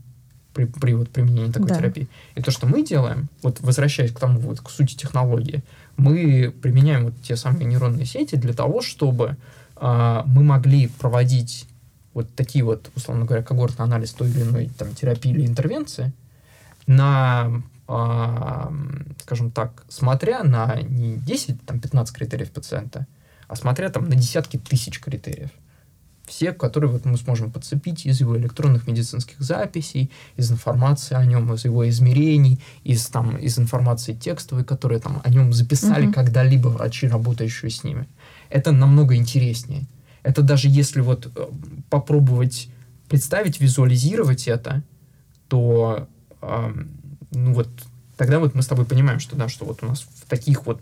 при, при вот применении такой да. терапии. И то, что мы делаем, вот возвращаясь к тому, вот к сути технологии, мы применяем вот те самые нейронные сети для того, чтобы э, мы могли проводить вот такие вот, условно говоря, когортный анализ той или иной там, терапии или интервенции на, э, скажем так, смотря на не 10, там, 15 критериев пациента, а смотря там на десятки тысяч критериев все, которые вот мы сможем подцепить из его электронных медицинских записей, из информации о нем, из его измерений, из, там, из информации текстовой, которые там о нем записали угу. когда-либо врачи, работающие с ними. Это намного интереснее. Это даже если вот э, попробовать представить, визуализировать это, то э, ну вот тогда вот мы с тобой понимаем, что да, что вот у нас в таких вот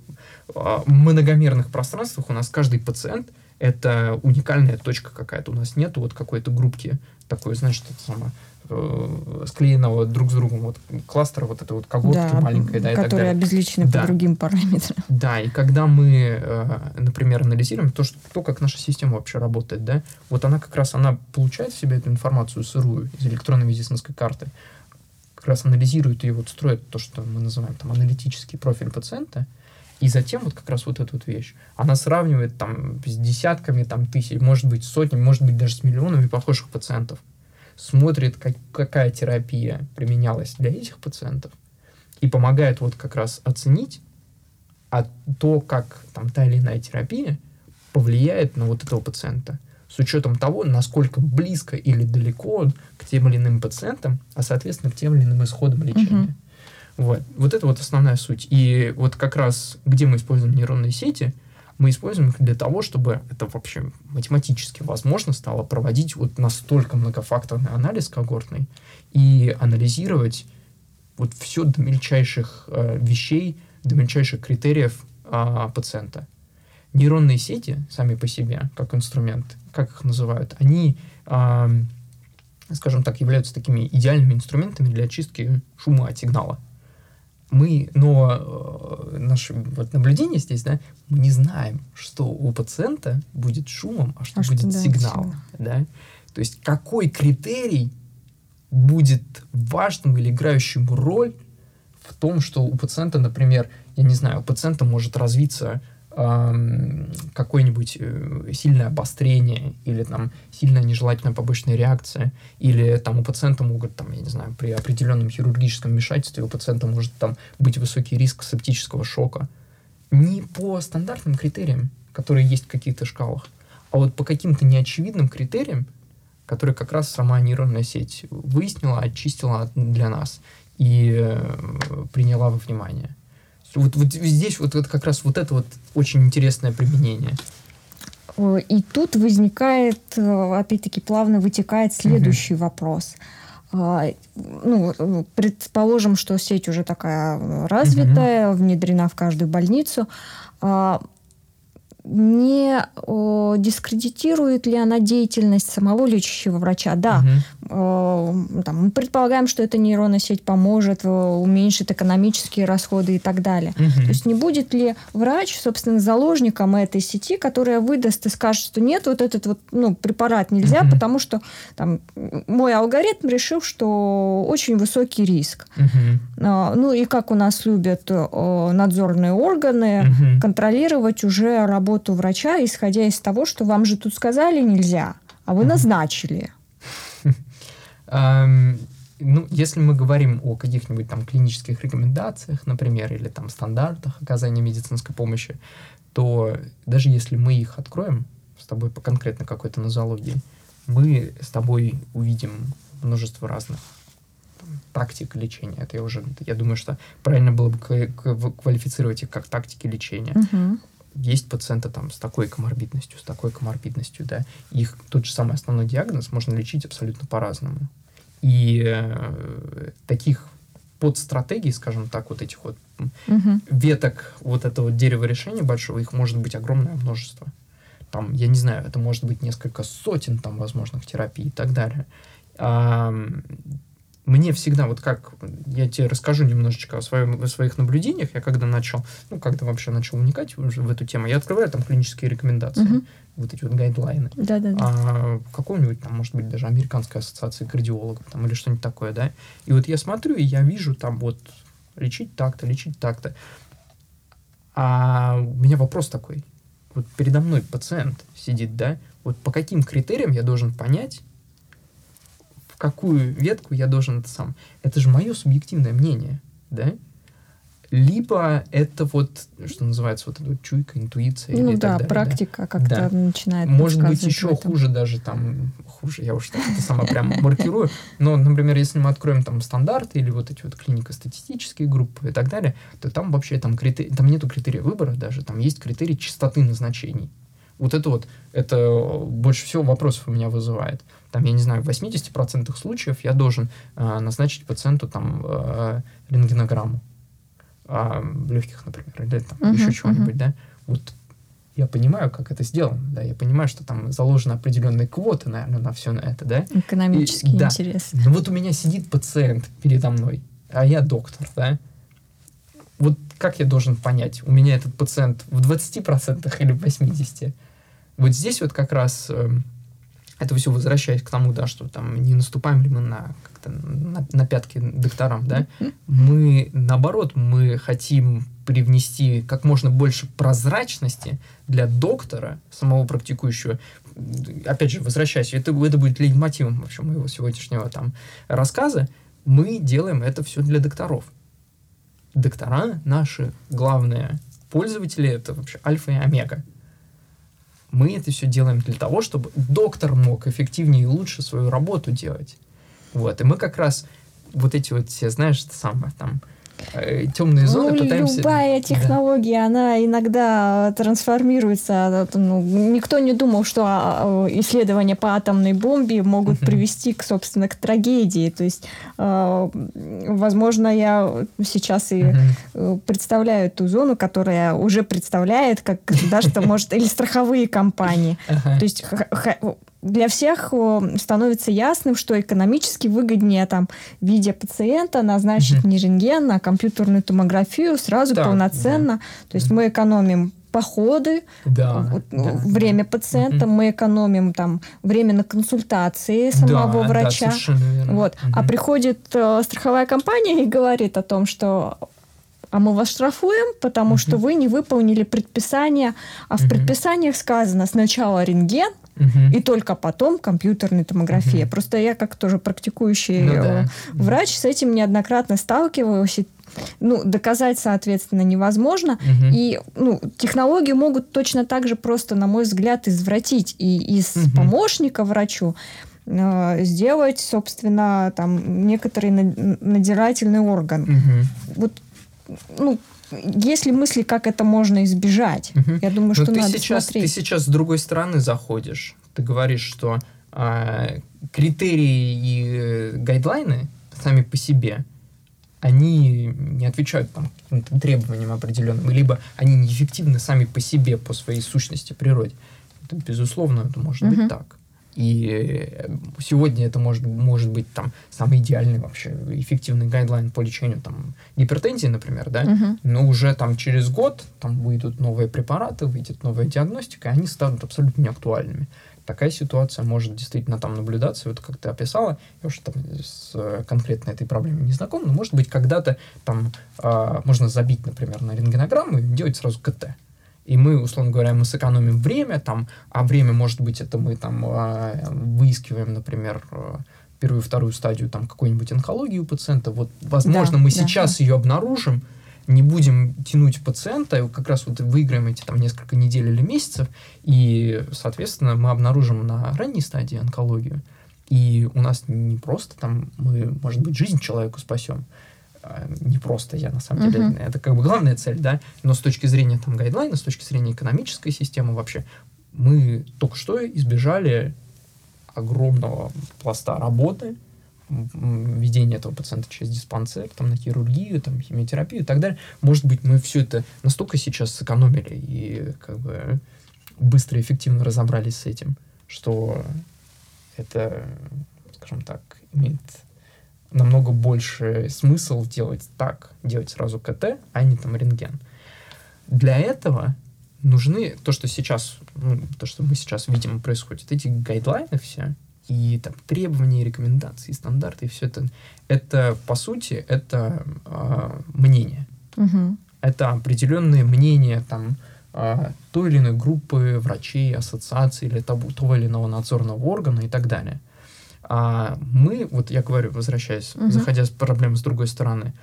э, многомерных пространствах у нас каждый пациент — это уникальная точка какая-то. У нас нет вот какой-то группки такой, знаешь, это самое, э, склеенного друг с другом вот кластера, вот этой вот когортки да, маленькой, да, которые обезличены да. по другим параметрам. Да, и когда мы, э, например, анализируем то, что, то, как наша система вообще работает, да, вот она как раз, она получает в себе эту информацию сырую из электронной медицинской карты, как раз анализирует и вот строит то, что мы называем там аналитический профиль пациента, и затем вот как раз вот эту вот вещь. Она сравнивает там с десятками там тысяч, может быть сотнями, может быть даже с миллионами похожих пациентов. Смотрит, как, какая терапия применялась для этих пациентов. И помогает вот как раз оценить а то, как там та или иная терапия повлияет на вот этого пациента. С учетом того, насколько близко или далеко он к тем или иным пациентам, а соответственно к тем или иным исходам лечения. Uh-huh. Вот. вот это вот основная суть. И вот как раз, где мы используем нейронные сети, мы используем их для того, чтобы это вообще математически возможно стало проводить вот настолько многофакторный анализ когортный и анализировать вот все до мельчайших э, вещей, до мельчайших критериев э, пациента. Нейронные сети сами по себе, как инструмент, как их называют, они, э, скажем так, являются такими идеальными инструментами для очистки шума от сигнала мы, но э, наше вот наблюдение здесь, да, мы не знаем, что у пациента будет шумом, а что а будет что, сигналом, да. То есть какой критерий будет важным или играющим роль в том, что у пациента, например, я не знаю, у пациента может развиться какое-нибудь э, сильное обострение или там сильная нежелательная побочная реакция, или там у пациента могут, там, я не знаю, при определенном хирургическом вмешательстве у пациента может там быть высокий риск септического шока. Не по стандартным критериям, которые есть в каких-то шкалах, а вот по каким-то неочевидным критериям, которые как раз сама нейронная сеть выяснила, очистила для нас и э, приняла во внимание. Вот, вот здесь вот, вот как раз вот это вот очень интересное применение. И тут возникает, э, опять-таки, плавно вытекает следующий угу. вопрос. А, ну, предположим, что сеть уже такая развитая, угу. внедрена в каждую больницу. Не о, дискредитирует ли она деятельность самого лечащего врача. Да, угу. о, там, мы предполагаем, что эта нейронная сеть поможет, уменьшит экономические расходы и так далее. Угу. То есть не будет ли врач, собственно, заложником этой сети, которая выдаст и скажет, что нет, вот этот вот ну, препарат нельзя, угу. потому что там, мой алгоритм решил, что очень высокий риск. Угу. Ну и как у нас любят о, надзорные органы угу. контролировать уже работу работу врача, исходя из того, что вам же тут сказали нельзя, а вы назначили. Ну, если мы говорим о каких-нибудь там клинических рекомендациях, например, или там стандартах оказания медицинской помощи, то даже если мы их откроем с тобой по конкретно какой-то нозологии, мы с тобой увидим множество разных тактик лечения. Это я уже, я думаю, что правильно было бы квалифицировать их как тактики лечения. Угу. Есть пациенты там с такой коморбидностью, с такой коморбидностью, да. Их тот же самый основной диагноз можно лечить абсолютно по-разному. И э, таких подстратегий, скажем так, вот этих вот угу. веток вот этого дерева решения большого, их может быть огромное множество. Там, я не знаю, это может быть несколько сотен там возможных терапий и так далее. А, мне всегда, вот как, я тебе расскажу немножечко о, своем, о своих наблюдениях, я когда начал, ну, когда вообще начал уникать уже в эту тему, я открываю там клинические рекомендации, угу. вот эти вот гайдлайны. Да-да-да. А, какого-нибудь там, может быть, даже Американской ассоциации кардиологов там или что-нибудь такое, да. И вот я смотрю, и я вижу там вот лечить так-то, лечить так-то. А у меня вопрос такой. Вот передо мной пациент сидит, да, вот по каким критериям я должен понять, какую ветку я должен это сам. Это же мое субъективное мнение, да? Либо это вот, что называется, вот эта вот чуйка, интуиция. Ну или да, так далее, практика да? как-то да. начинает Может быть, еще хуже даже там, хуже, я уж так это сама прям маркирую, но, например, если мы откроем там стандарты или вот эти вот клинико-статистические группы и так далее, то там вообще там, критерий, там нету критерия выбора даже, там есть критерий частоты назначений. Вот это вот, это больше всего вопросов у меня вызывает. Там, я не знаю, в 80% случаев я должен э, назначить пациенту там э, рентгенограмму э, легких, например, или там uh-huh, еще чего-нибудь, uh-huh. да. Вот я понимаю, как это сделано, да, я понимаю, что там заложены определенные квоты, наверное, на все это, да. Экономический И, интерес. Да. Ну вот у меня сидит пациент передо мной, а я доктор, да. Вот как я должен понять, у меня этот пациент в 20% или в 80%? Вот здесь вот как раз э, это все возвращаясь к тому, да, что там не наступаем ли мы на, как-то на, на пятки докторам, да, мы наоборот, мы хотим привнести как можно больше прозрачности для доктора, самого практикующего. Опять же, возвращаясь, это, это будет лейтмотивом вообще моего сегодняшнего там рассказа. Мы делаем это все для докторов. Доктора наши главные пользователи, это вообще альфа и омега мы это все делаем для того, чтобы доктор мог эффективнее и лучше свою работу делать. Вот, и мы как раз вот эти вот все, знаешь, самое там, темные зоны ну, пытаемся... Любая технология, да. она иногда трансформируется. Ну, никто не думал, что а, исследования по атомной бомбе могут uh-huh. привести, к, собственно, к трагедии. То есть, э, возможно, я сейчас и uh-huh. представляю ту зону, которая уже представляет, как да, что может... Или страховые компании. То есть для всех становится ясным, что экономически выгоднее там, видя пациента, назначить угу. не рентген, а компьютерную томографию сразу да, полноценно. Да. То есть мы экономим походы, да, да, время да. пациента, угу. мы экономим там время на консультации самого да, врача. Да, вот. Угу. А приходит э, страховая компания и говорит о том, что а мы вас штрафуем, потому угу. что вы не выполнили предписание, а в угу. предписаниях сказано сначала рентген, угу. и только потом компьютерная томография. Угу. Просто я как тоже практикующий ну, да. Э, врач с этим неоднократно сталкивалась. ну, доказать, соответственно, невозможно. Угу. И ну, технологии могут точно так же просто, на мой взгляд, извратить и из угу. помощника врачу э, сделать, собственно, там некоторый надзирательный орган. Угу. Вот, ну, есть ли мысли, как это можно избежать? Угу. Я думаю, что Но ты надо сейчас, смотреть. Ты сейчас с другой стороны заходишь. Ты говоришь, что э, критерии и э, гайдлайны сами по себе, они не отвечают там, каким-то требованиям определенным, либо они неэффективны сами по себе, по своей сущности, природе. Это, безусловно, это может угу. быть так. И э, сегодня это может, может быть там самый идеальный вообще эффективный гайдлайн по лечению там гипертензии, например, да, uh-huh. но уже там через год там выйдут новые препараты, выйдет новая диагностика, и они станут абсолютно неактуальными. Такая ситуация может действительно там наблюдаться, вот как ты описала, я уже там с конкретно этой проблемой не знаком, но может быть когда-то там э, можно забить, например, на рентгенограмму и делать сразу КТ и мы, условно говоря, мы сэкономим время, там, а время, может быть, это мы там а, выискиваем, например, э, первую, вторую стадию там какой-нибудь онкологии у пациента. Вот, возможно, да, мы да, сейчас да. ее обнаружим, не будем тянуть пациента, как раз вот выиграем эти там несколько недель или месяцев, и, соответственно, мы обнаружим на ранней стадии онкологию. И у нас не просто там мы, может быть, жизнь человеку спасем, не просто я, на самом деле, uh-huh. это как бы главная цель, да, но с точки зрения там гайдлайна, с точки зрения экономической системы вообще, мы только что избежали огромного пласта работы, введение этого пациента через диспансер, там, на хирургию, там, химиотерапию и так далее. Может быть, мы все это настолько сейчас сэкономили и как бы быстро и эффективно разобрались с этим, что это, скажем так, имеет намного больше смысл делать так, делать сразу КТ, а не там рентген. Для этого нужны то, что сейчас, ну, то, что мы сейчас видим происходит, эти гайдлайны все, и там требования, рекомендации, стандарты, и все это, это, по сути, это э, мнение. Угу. Это определенные мнения там э, той или иной группы врачей, ассоциаций или того, того или иного надзорного органа и так далее. А мы, вот я говорю, возвращаясь, угу. заходя с проблемой с другой стороны,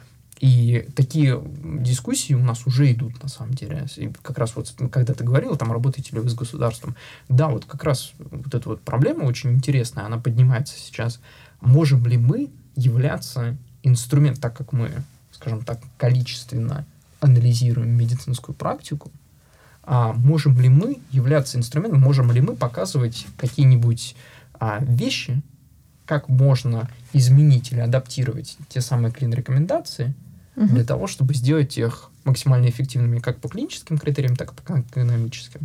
и такие дискуссии у нас уже идут, на самом деле. И как раз вот, когда ты говорила, там, работаете ли вы с государством, да, вот как раз вот эта вот проблема очень интересная, она поднимается сейчас. Можем ли мы являться инструментом, так как мы, скажем так, количественно анализируем медицинскую практику, а можем ли мы являться инструментом, можем ли мы показывать какие-нибудь а, вещи, как можно изменить или адаптировать те самые клин-рекомендации, угу. для того, чтобы сделать их максимально эффективными как по клиническим критериям, так и по экономическим.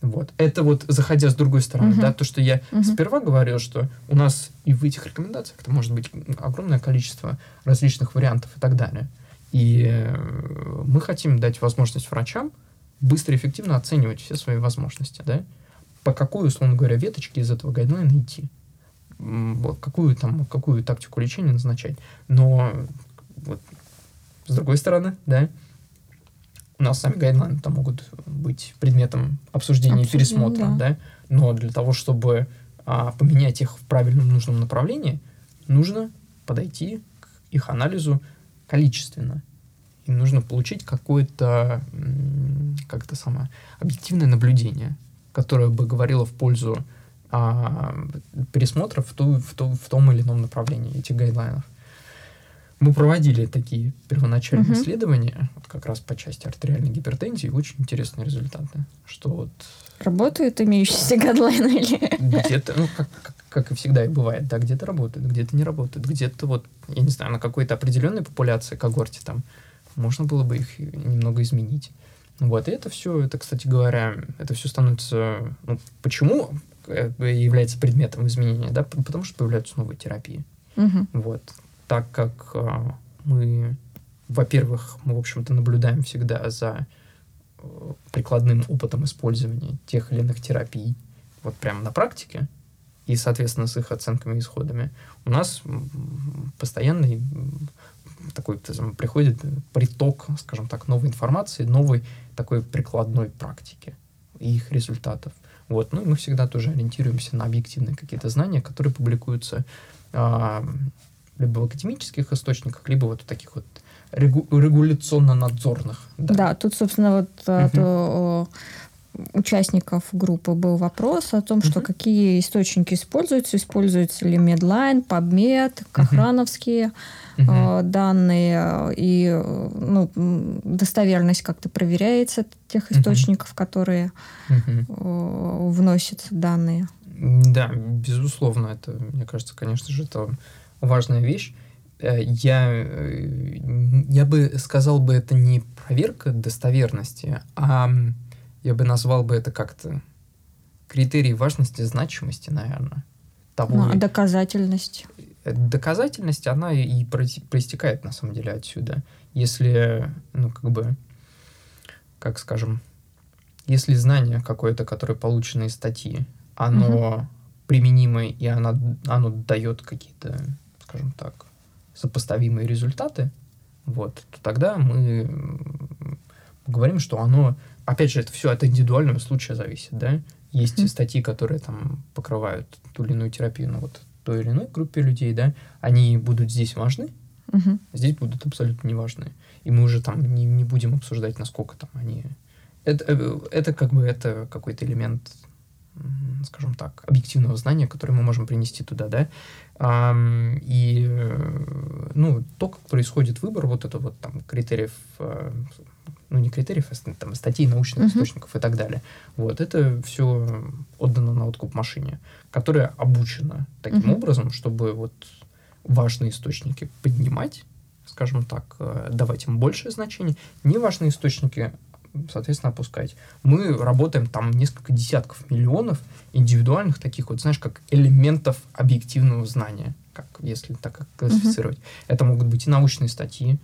Вот. Это вот заходя с другой стороны, uh да, то, что я uh сперва говорил, что у нас и в этих рекомендациях это может быть огромное количество различных вариантов и так далее. И э, мы хотим дать возможность врачам быстро и эффективно оценивать все свои возможности, да, по какой, условно говоря, веточке из этого гайдлайна идти, какую там, какую тактику лечения назначать. Но вот с другой стороны, да, у нас сами гайдлайны там могут быть предметом обсуждения и пересмотра, да. да, но для того, чтобы а, поменять их в правильном нужном направлении, нужно подойти к их анализу количественно. И нужно получить какое-то, как это самое, объективное наблюдение, которое бы говорило в пользу а, пересмотра в, ту, в, ту, в том или ином направлении этих гайдлайнов. Мы проводили такие первоначальные uh-huh. исследования, вот как раз по части артериальной гипертензии, очень интересные результаты. Что вот... Работают имеющиеся гадлайны или... Где-то, ну, как, как, как и всегда и бывает, да, где-то работают, где-то не работают, где-то вот, я не знаю, на какой-то определенной популяции, когорте там, можно было бы их немного изменить. Вот, и это все, это, кстати говоря, это все становится... Ну, почему является предметом изменения? Да, потому что появляются новые терапии. Угу. Вот так как а, мы, во-первых, мы, в общем-то, наблюдаем всегда за э, прикладным опытом использования тех или иных терапий, вот прямо на практике, и, соответственно, с их оценками и исходами, у нас постоянный такой приходит приток, скажем так, новой информации, новой такой прикладной практики и их результатов. Вот. Ну и мы всегда тоже ориентируемся на объективные какие-то знания, которые публикуются а, либо в академических источниках, либо вот в таких вот регу- регуляционно-надзорных. Да. да, тут, собственно, вот угу. Участников группы был вопрос о том, что угу. какие источники используются, используются ли Medline, PubMed, Кохрановские угу. э, данные, и ну, достоверность как-то проверяется тех источников, угу. которые угу. э, вносят данные. Да, безусловно, это, мне кажется, конечно же, это важная вещь. Э, я, э, я бы сказал бы, это не проверка достоверности, а я бы назвал бы это как-то критерий важности, значимости, наверное. Того, ну, а доказательность? Э, доказательность, она и проистекает, на самом деле, отсюда. Если, ну, как бы, как скажем, если знание какое-то, которое получено из статьи, оно угу. применимо, и оно, оно дает какие-то скажем так, сопоставимые результаты, вот, то тогда мы говорим, что оно, опять же, это все от индивидуального случая зависит, да. Есть mm-hmm. статьи, которые там покрывают ту или иную терапию, ну вот той или иной группе людей, да, они будут здесь важны, uh-huh. здесь будут абсолютно не важны. И мы уже там не, не будем обсуждать, насколько там они... Это, э, это как бы это какой-то элемент скажем так, объективного знания, которое мы можем принести туда, да, и, э, ну, то, как происходит выбор вот это вот там критериев, э, ну, не критериев, а там статей научных uh-huh. источников и так далее. Вот, это все отдано на откуп машине, которая обучена таким uh-huh. образом, чтобы вот важные источники поднимать, скажем так, э, давать им большее значение, неважные источники соответственно, опускать. Мы работаем там несколько десятков миллионов индивидуальных таких вот, знаешь, как элементов объективного знания, как если так классифицировать. Uh-huh. Это могут быть и научные статьи,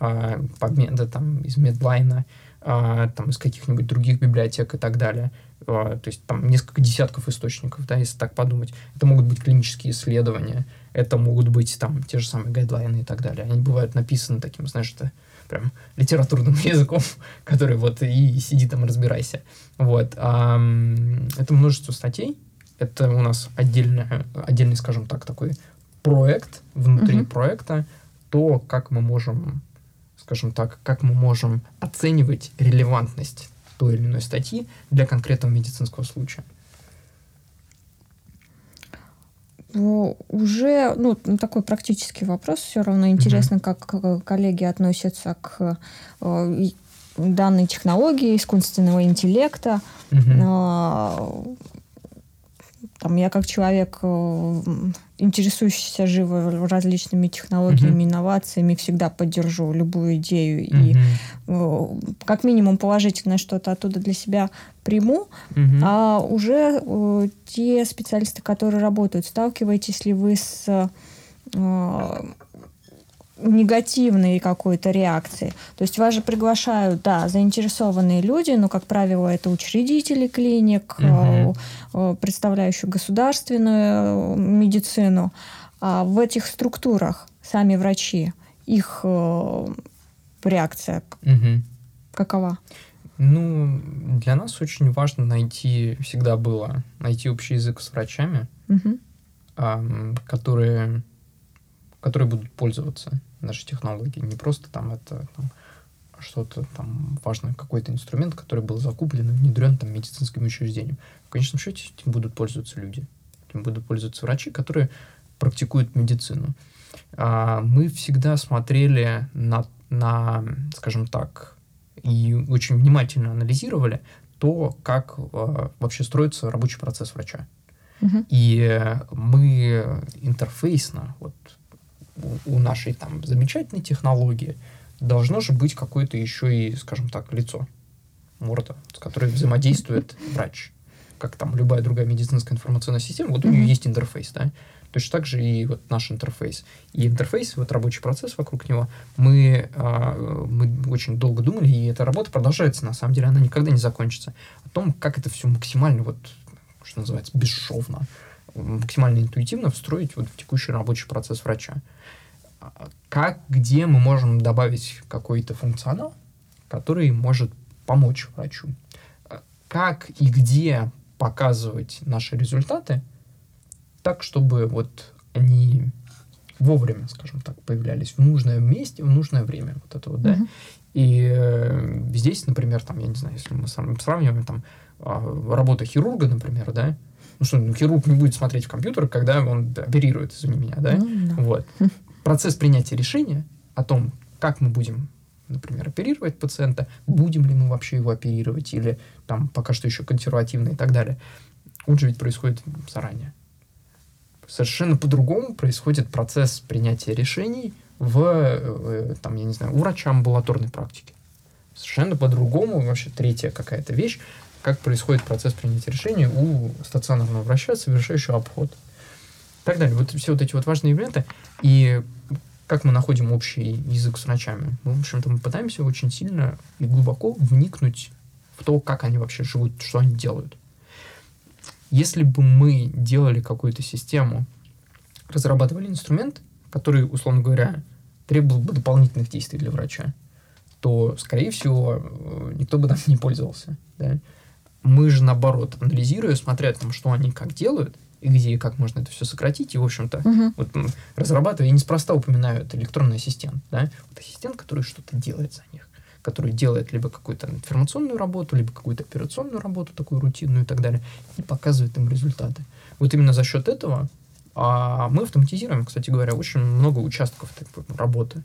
подмены там из Медлайна, а, там из каких-нибудь других библиотек и так далее. А, то есть там несколько десятков источников, да, если так подумать. Это могут быть клинические исследования, это могут быть там те же самые гайдлайны и так далее. Они бывают написаны таким, знаешь, это прям литературным языком, который вот и сиди там разбирайся. Вот. А, это множество статей. Это у нас отдельный, отдельный, скажем так, такой проект внутри uh-huh. проекта, то, как мы можем, скажем так, как мы можем оценивать релевантность той или иной статьи для конкретного медицинского случая. уже, ну, такой практический вопрос, все равно интересно, mm как коллеги относятся к э, данной технологии искусственного интеллекта. mm Там, я как человек, э, интересующийся живо различными технологиями, mm-hmm. инновациями, всегда поддержу любую идею mm-hmm. и э, как минимум положительно что-то оттуда для себя приму. Mm-hmm. А уже э, те специалисты, которые работают, сталкиваетесь ли вы с негативной какой-то реакции. То есть вас же приглашают, да, заинтересованные люди, но, как правило, это учредители клиник, угу. представляющие государственную медицину. А в этих структурах сами врачи, их реакция угу. какова? Ну, для нас очень важно найти, всегда было, найти общий язык с врачами, угу. которые, которые будут пользоваться нашей технологии. Не просто там это там, что-то там важное, какой-то инструмент, который был закуплен и внедрен там медицинским учреждением. В конечном счете этим будут пользоваться люди. Этим будут пользоваться врачи, которые практикуют медицину. А, мы всегда смотрели на, на, скажем так, и очень внимательно анализировали то, как э, вообще строится рабочий процесс врача. Uh-huh. И мы интерфейсно, вот у нашей там замечательной технологии должно же быть какое-то еще и, скажем так, лицо, морда, с которой взаимодействует врач. Как там любая другая медицинская информационная система, вот у нее есть интерфейс, да. Точно так же и вот наш интерфейс. И интерфейс, вот рабочий процесс вокруг него, мы, э, мы очень долго думали, и эта работа продолжается, на самом деле, она никогда не закончится. О том, как это все максимально, вот, что называется, бесшовно, максимально интуитивно встроить вот в текущий рабочий процесс врача. Как, где мы можем добавить какой-то функционал, который может помочь врачу. Как и где показывать наши результаты, так, чтобы вот они вовремя, скажем так, появлялись в нужное месте, в нужное время. Вот это вот, да. Uh-huh. И э, здесь, например, там, я не знаю, если мы сравниваем там э, работу хирурга, например, да, ну что, ну, хирург не будет смотреть в компьютер, когда он оперирует, извини меня, да? Mm, да. Вот. Процесс принятия решения о том, как мы будем, например, оперировать пациента, будем ли мы вообще его оперировать, или там пока что еще консервативно и так далее, он же ведь происходит заранее. Совершенно по-другому происходит процесс принятия решений в, э, там, я не знаю, у врача амбулаторной практики. Совершенно по-другому, вообще третья какая-то вещь, как происходит процесс принятия решения у стационарного врача, совершающего обход. И так далее. Вот все вот эти вот важные элементы. И как мы находим общий язык с врачами? Ну, в общем-то, мы пытаемся очень сильно и глубоко вникнуть в то, как они вообще живут, что они делают. Если бы мы делали какую-то систему, разрабатывали инструмент, который, условно говоря, требовал бы дополнительных действий для врача, то, скорее всего, э, никто бы там не пользовался. Да? Мы же наоборот, анализируя, смотря там, что они как делают, и где и как можно это все сократить, и, в общем-то, uh-huh. вот разрабатывая, я неспроста упоминаю это электронный ассистент, да, вот ассистент, который что-то делает за них, который делает либо какую-то информационную работу, либо какую-то операционную работу, такую рутинную и так далее, и показывает им результаты. Вот именно за счет этого а мы автоматизируем, кстати говоря, очень много участков такой работы.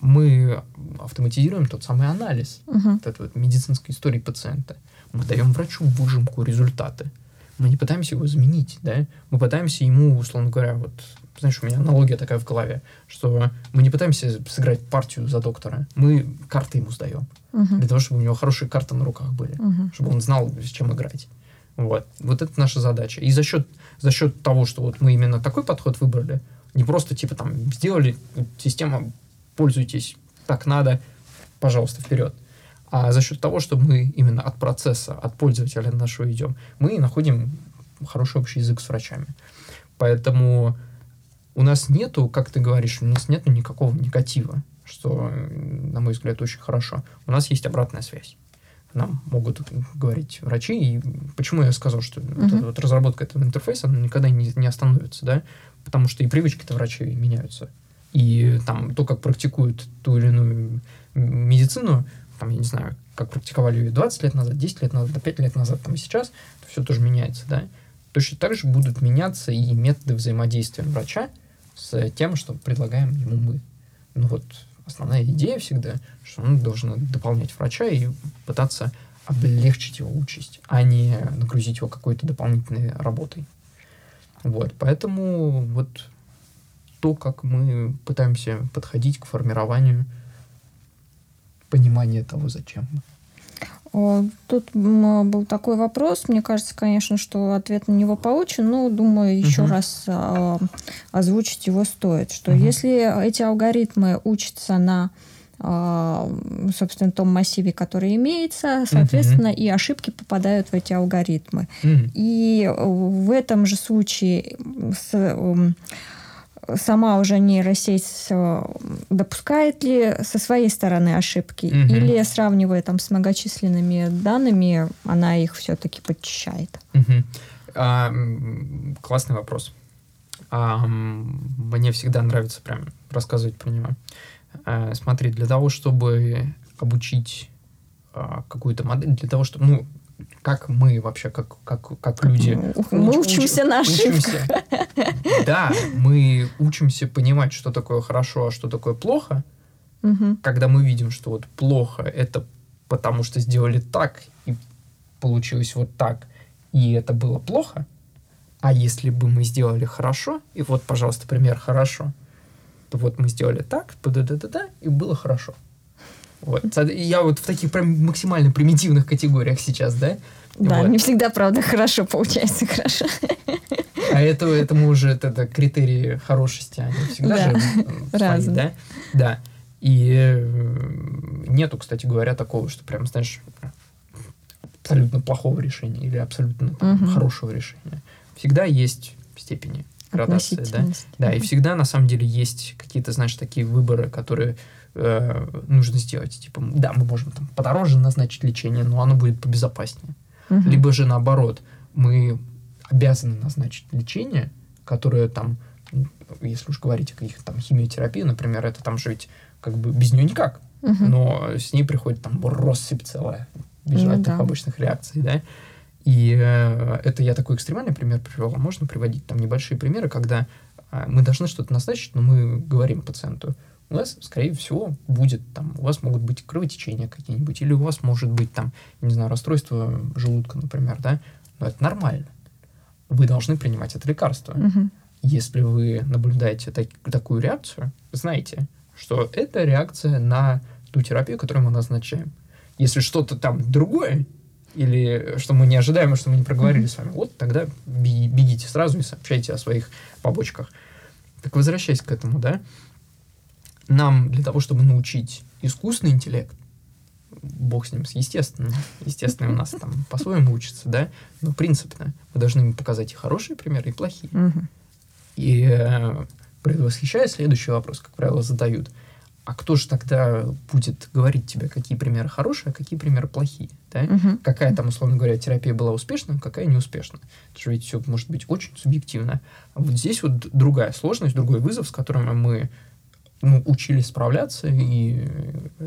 Мы автоматизируем тот самый анализ uh-huh. вот этой вот медицинской истории пациента. Мы даем врачу выжимку результаты. Мы не пытаемся его заменить, да? Мы пытаемся ему, условно говоря, вот, знаешь, у меня аналогия такая в голове, что мы не пытаемся сыграть партию за доктора, мы карты ему сдаем. Uh-huh. Для того, чтобы у него хорошие карты на руках были, uh-huh. чтобы он знал, с чем играть. Вот. Вот это наша задача. И за счет, за счет того, что вот мы именно такой подход выбрали, не просто типа там сделали система, пользуйтесь, так надо, пожалуйста, вперед. А за счет того, что мы именно от процесса, от пользователя нашего идем, мы находим хороший общий язык с врачами. Поэтому у нас нету, как ты говоришь, у нас нету никакого негатива, что, на мой взгляд, очень хорошо. У нас есть обратная связь нам могут говорить врачи. И почему я сказал, что uh-huh. вот, вот разработка этого интерфейса она никогда не, не остановится, да? Потому что и привычки-то врачей меняются. И там то, как практикуют ту или иную медицину, там, я не знаю, как практиковали ее 20 лет назад, 10 лет назад, 5 лет назад, там и сейчас, то все тоже меняется, да? Точно так же будут меняться и методы взаимодействия врача с тем, что предлагаем ему мы. Ну вот, основная идея всегда, что он должен дополнять врача и пытаться облегчить его участь, а не нагрузить его какой-то дополнительной работой. Вот, поэтому вот то, как мы пытаемся подходить к формированию понимания того, зачем мы. Тут был такой вопрос. Мне кажется, конечно, что ответ на него получен, но думаю, еще угу. раз а, озвучить его стоит. Что угу. если эти алгоритмы учатся на а, собственно, том массиве, который имеется, соответственно, uh-huh. и ошибки попадают в эти алгоритмы. Uh-huh. И в этом же случае с сама уже нейросеть э, допускает ли со своей стороны ошибки, угу. или сравнивая там с многочисленными данными, она их все-таки подчищает? Угу. А, классный вопрос. А, мне всегда нравится прям рассказывать про него. А, смотри, для того, чтобы обучить а, какую-то модель, для того, чтобы, ну, как мы вообще, как, как, как люди... Мы уч, учимся на ошибках. Да, мы учимся понимать, что такое хорошо, а что такое плохо. Угу. Когда мы видим, что вот плохо, это потому что сделали так, и получилось вот так, и это было плохо. А если бы мы сделали хорошо, и вот, пожалуйста, пример хорошо, то вот мы сделали так, да да да да и было хорошо. Вот. Я вот в таких прям максимально примитивных категориях сейчас, да? Да, вот. не всегда, правда, хорошо получается хорошо. А это, это мы уже это, это критерии хорошести, они всегда да. же свои, да? Да. И э, нету, кстати говоря, такого, что прям, знаешь, абсолютно плохого решения или абсолютно там, угу. хорошего решения. Всегда есть степени градации, да? Да, и всегда на самом деле есть какие-то, знаешь, такие выборы, которые э, нужно сделать. Типа, да, мы можем там подороже назначить лечение, но оно будет побезопаснее. Угу. Либо же наоборот, мы обязаны назначить лечение, которое там, если уж говорить о каких-то там химиотерапии, например, это там же ведь как бы без нее никак. Угу. Но с ней приходит там россыпь целая бежать ну, да. побочных реакций, да. И э, это я такой экстремальный пример привел. А можно приводить там небольшие примеры, когда э, мы должны что-то назначить, но мы говорим пациенту, у вас, скорее всего, будет там, у вас могут быть кровотечения какие-нибудь, или у вас может быть там, не знаю, расстройство желудка, например, да, но это нормально. Вы должны принимать это лекарство. Угу. Если вы наблюдаете так, такую реакцию, знайте, что это реакция на ту терапию, которую мы назначаем. Если что-то там другое, или что мы не ожидаем, что мы не проговорили mm-hmm. с вами, вот тогда бегите сразу и сообщайте о своих побочках. Так возвращаясь к этому, да, нам для того, чтобы научить искусственный интеллект, бог с ним, с естественным, естественно, у нас там по-своему учится, да, но принципно мы должны ему показать и хорошие примеры, и плохие. И э, предвосхищая следующий вопрос, как правило, задают, а кто же тогда будет говорить тебе, какие примеры хорошие, а какие примеры плохие, да? Угу. Какая там, условно говоря, терапия была успешна, какая неуспешна. Это же ведь все может быть очень субъективно. А вот здесь вот другая сложность, другой вызов, с которым мы ну, учились справляться и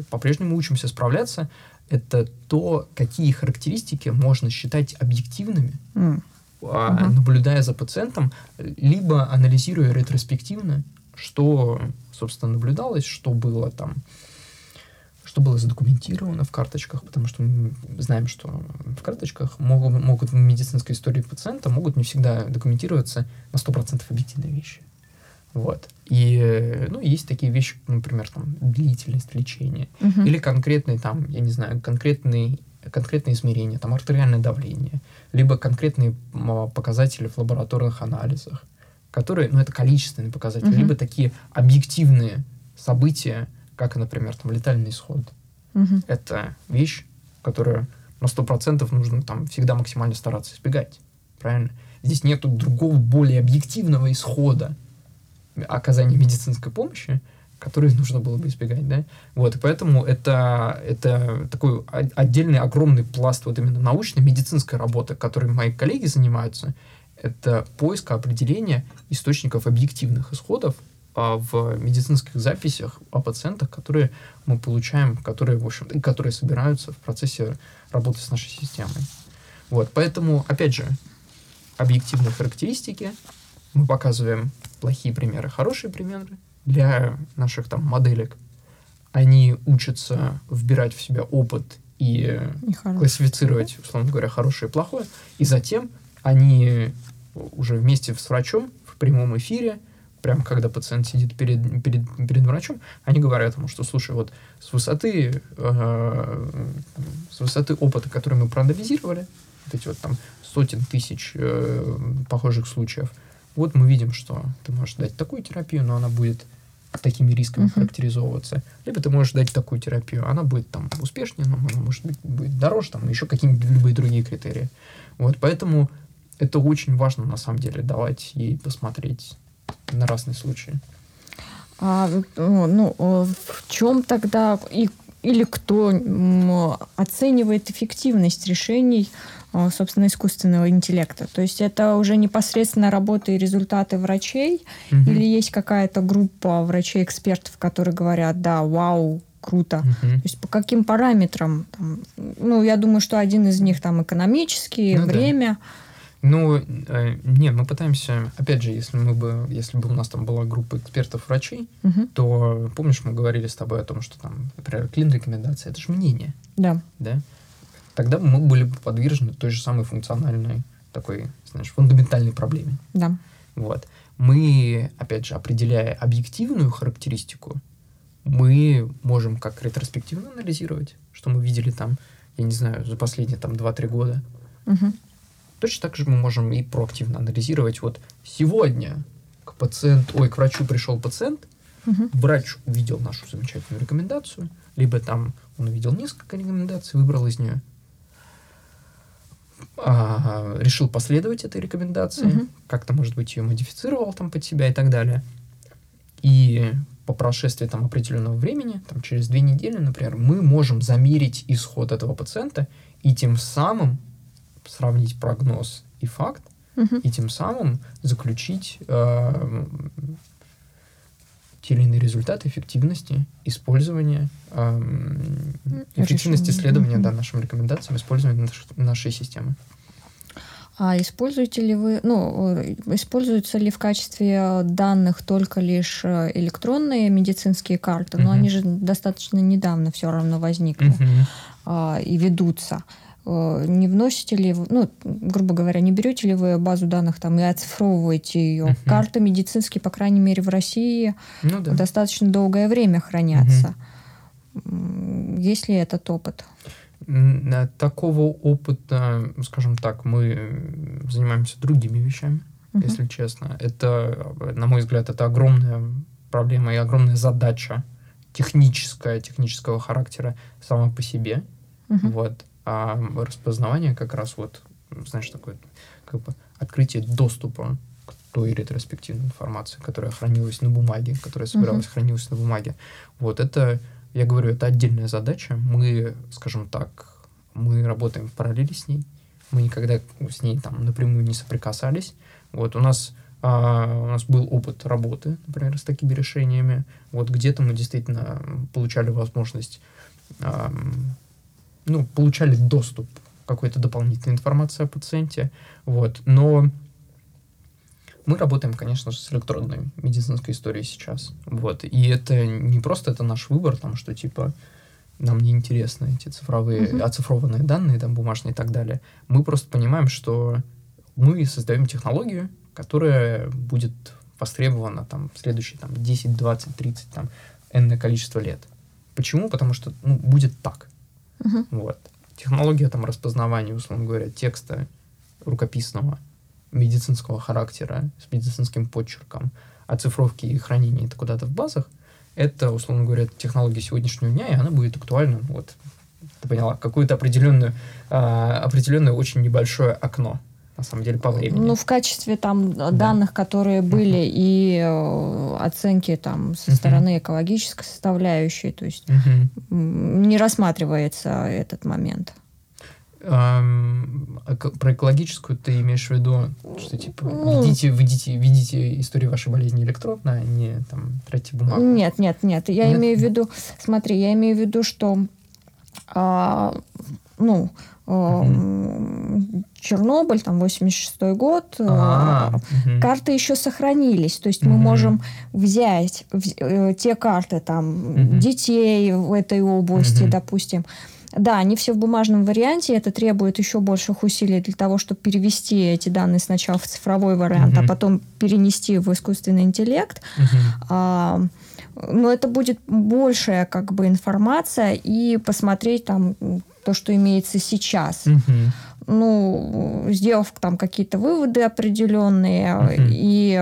по-прежнему учимся справляться, это то, какие характеристики можно считать объективными, mm. uh-huh. наблюдая за пациентом, либо анализируя ретроспективно, что, собственно, наблюдалось, что было там, что было задокументировано в карточках, потому что мы знаем, что в карточках могут, могут в медицинской истории пациента могут не всегда документироваться на 100% объективные вещи. Вот. И, ну, есть такие вещи, например, там, длительность лечения. Uh-huh. Или конкретный, там, я не знаю, конкретный, конкретные измерения, там, артериальное давление. Либо конкретные показатели в лабораторных анализах, которые, ну, это количественные показатели. Uh-huh. Либо такие объективные события, как, например, там, летальный исход. Uh-huh. Это вещь, которую на 100% нужно там всегда максимально стараться избегать. Правильно? Здесь нету другого, более объективного исхода оказания медицинской помощи, которые нужно было бы избегать, да, вот, и поэтому это, это такой отдельный огромный пласт вот именно научной, медицинской работы, которой мои коллеги занимаются, это поиск определения источников объективных исходов а, в медицинских записях о пациентах, которые мы получаем, которые, в общем, которые собираются в процессе работы с нашей системой. Вот, поэтому, опять же, объективные характеристики мы показываем плохие примеры, хорошие примеры для наших там моделек. Они учатся вбирать в себя опыт и, и классифицировать, условно говоря, хорошее и плохое. И затем они уже вместе с врачом в прямом эфире, прямо когда пациент сидит перед, перед, перед врачом, они говорят ему, что, слушай, вот с высоты, э, с высоты опыта, который мы проанализировали, вот эти вот там сотен тысяч э, похожих случаев, вот мы видим, что ты можешь дать такую терапию, но она будет такими рисками uh-huh. характеризовываться. Либо ты можешь дать такую терапию, она будет там успешнее, но она может быть будет дороже, там еще какие-нибудь любые другие критерии. Вот, поэтому это очень важно на самом деле давать ей посмотреть на разные случаи. А, ну, в чем тогда и или кто оценивает эффективность решений Э, собственно, искусственного интеллекта. То есть это уже непосредственно работы и результаты врачей, угу. или есть какая-то группа врачей-экспертов, которые говорят, да, вау, круто. Угу. То есть по каким параметрам? Там, ну, я думаю, что один из них там экономический, ну, время. Да. Ну, э, нет, мы пытаемся, опять же, если мы бы, если бы у нас там была группа экспертов-врачей, угу. то помнишь, мы говорили с тобой о том, что там, например, клин-рекомендация, это же мнение. Да. Да тогда мы были бы подвержены той же самой функциональной такой, знаешь, фундаментальной проблеме. Да. Вот. Мы, опять же, определяя объективную характеристику, мы можем как ретроспективно анализировать, что мы видели там, я не знаю, за последние там 2-3 года. Угу. Точно так же мы можем и проактивно анализировать. Вот сегодня к пациенту, ой, к врачу пришел пациент, угу. врач увидел нашу замечательную рекомендацию, либо там он увидел несколько рекомендаций, выбрал из нее а, решил последовать этой рекомендации, угу. как-то, может быть, ее модифицировал там под себя и так далее. И по прошествии там определенного времени, там через две недели, например, мы можем замерить исход этого пациента и тем самым сравнить прогноз и факт, угу. и тем самым заключить э, те или иные результаты эффективности использования, э, эффективности исследования, да, нашим рекомендациям, использования наш, нашей системы. А используете ли вы, ну, используются ли в качестве данных только лишь э, электронные медицинские карты, uh-huh. но они же достаточно недавно все равно возникли uh-huh. а, и ведутся. Э, не вносите ли вы, ну, грубо говоря, не берете ли вы базу данных там и оцифровываете ее? Uh-huh. Карты медицинские, по крайней мере, в России ну, да. достаточно долгое время хранятся. Uh-huh. Есть ли этот опыт? Такого опыта, скажем так, мы занимаемся другими вещами, uh-huh. если честно. Это, на мой взгляд, это огромная проблема и огромная задача техническая, технического характера сама по себе. Uh-huh. Вот а распознавание как раз вот, знаешь, такое как бы открытие доступа к той ретроспективной информации, которая хранилась на бумаге, которая собиралась, uh-huh. хранилась на бумаге. Вот это, я говорю, это отдельная задача. Мы, скажем так, мы работаем в параллели с ней. Мы никогда с ней там напрямую не соприкасались. Вот у нас а, у нас был опыт работы, например, с такими решениями. Вот где-то мы действительно получали возможность, а, ну, получали доступ к какой-то дополнительной информации о пациенте. Вот. Но мы работаем, конечно же, с электронной медицинской историей сейчас. Вот. И это не просто это наш выбор, там, что типа нам не интересны эти цифровые, uh-huh. оцифрованные данные, там, бумажные и так далее. Мы просто понимаем, что мы создаем технологию, которая будет востребована там в следующие там, 10, 20, 30, там, энное количество лет. Почему? Потому что ну, будет так. Uh-huh. Вот. Технология там распознавания, условно говоря, текста рукописного, медицинского характера, с медицинским почерком, оцифровки и хранения это куда-то в базах, это, условно говоря, технология сегодняшнего дня, и она будет актуальна, вот, ты поняла, какое-то определенное, а, определенное очень небольшое окно на самом деле, по времени. Ну, в качестве там да. данных, которые были, uh-huh. и э, оценки там со uh-huh. стороны экологической составляющей, то есть uh-huh. не рассматривается этот момент. Um, про экологическую ты имеешь в виду, что типа ну, ведите, ведите, ведите историю вашей болезни электронно, а не там тратьте бумагу? Нет, нет, нет. Я нет? имею в виду, смотри, я имею в виду, что а, ну, угу. Чернобыль, там, 86-й год, а, угу. карты еще сохранились. То есть угу. мы можем взять э, те карты там угу. детей в этой области, допустим. Да, они все в бумажном варианте, это требует еще больших усилий для того, чтобы перевести эти данные сначала в цифровой вариант, угу. а потом перенести в искусственный интеллект. Угу. А, но это будет большая как бы информация и посмотреть там то, что имеется сейчас. Угу. Ну, сделав там какие-то выводы определенные, угу. и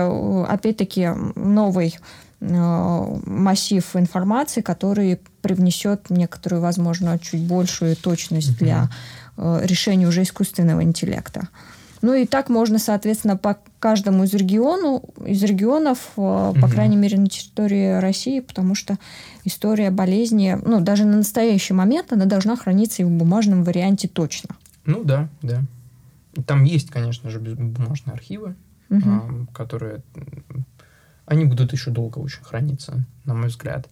опять-таки новый э, массив информации, который привнесет некоторую, возможно, чуть большую точность угу. для э, решения уже искусственного интеллекта. Ну и так можно, соответственно, по каждому из региону, из регионов, угу. по крайней мере, на территории России, потому что история болезни, ну, даже на настоящий момент она должна храниться и в бумажном варианте точно. Ну да, да. Там есть, конечно же, бумажные архивы, угу. которые... Они будут еще долго очень храниться, на мой взгляд.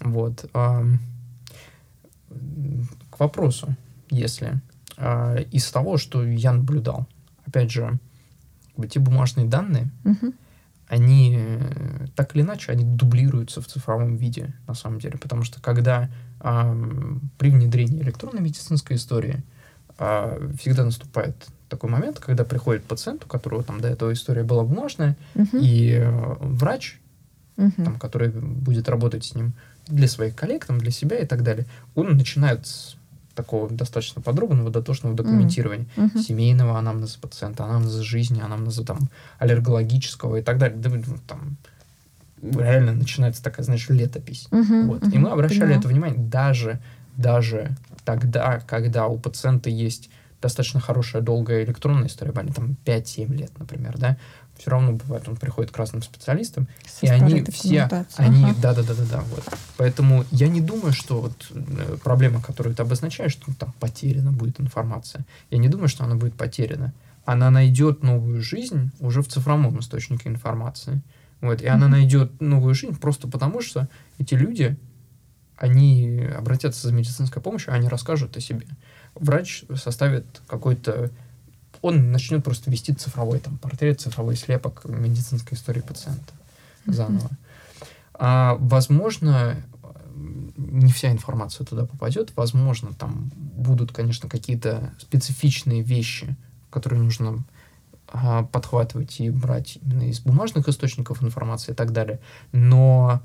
Вот. К вопросу, если а, из того, что я наблюдал, опять же, те бумажные данные, угу. они э, так или иначе, они дублируются в цифровом виде, на самом деле. Потому что когда э, при внедрении электронной медицинской истории э, всегда наступает такой момент, когда приходит пациент, у которого там до этого история была бумажная, угу. и э, врач, угу. там, который будет работать с ним для своих коллег, там, для себя и так далее, он начинает такого достаточно подробного, дотошного документирования mm-hmm. семейного анамнеза пациента, анамнеза жизни, анамнеза там аллергологического и так далее. Да, ну, там реально начинается такая, знаешь, летопись. Mm-hmm. Вот. Mm-hmm. И мы обращали mm-hmm. это внимание даже, даже тогда, когда у пациента есть достаточно хорошая долгая электронная история, там 5-7 лет, например, да, все равно бывает, он приходит к разным специалистам, Со и они все, они, ага. да, да, да, да, да, вот. Поэтому я не думаю, что вот э, проблема, которую ты обозначаешь, что там потеряна будет информация. Я не думаю, что она будет потеряна. Она найдет новую жизнь уже в цифровом источнике информации. Вот, и mm-hmm. она найдет новую жизнь просто потому, что эти люди, они обратятся за медицинской помощью, они расскажут о себе. Врач составит какой-то он начнет просто вести цифровой там портрет, цифровой слепок медицинской истории пациента заново. А, возможно, не вся информация туда попадет, возможно, там будут, конечно, какие-то специфичные вещи, которые нужно а, подхватывать и брать именно из бумажных источников информации и так далее. Но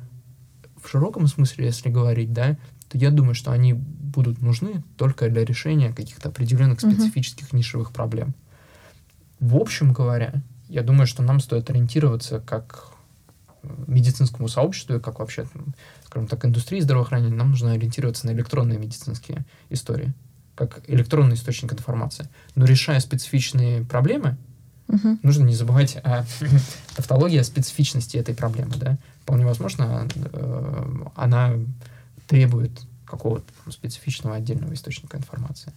в широком смысле, если говорить, да, то я думаю, что они будут нужны только для решения каких-то определенных специфических uh-huh. нишевых проблем. В общем говоря, я думаю, что нам стоит ориентироваться как медицинскому сообществу и как вообще, скажем так, индустрии здравоохранения, нам нужно ориентироваться на электронные медицинские истории, как электронный источник информации. Но решая специфичные проблемы, угу. нужно не забывать о тавтологии, о специфичности этой проблемы. Да? Вполне возможно, э, она требует какого-то специфичного отдельного источника информации.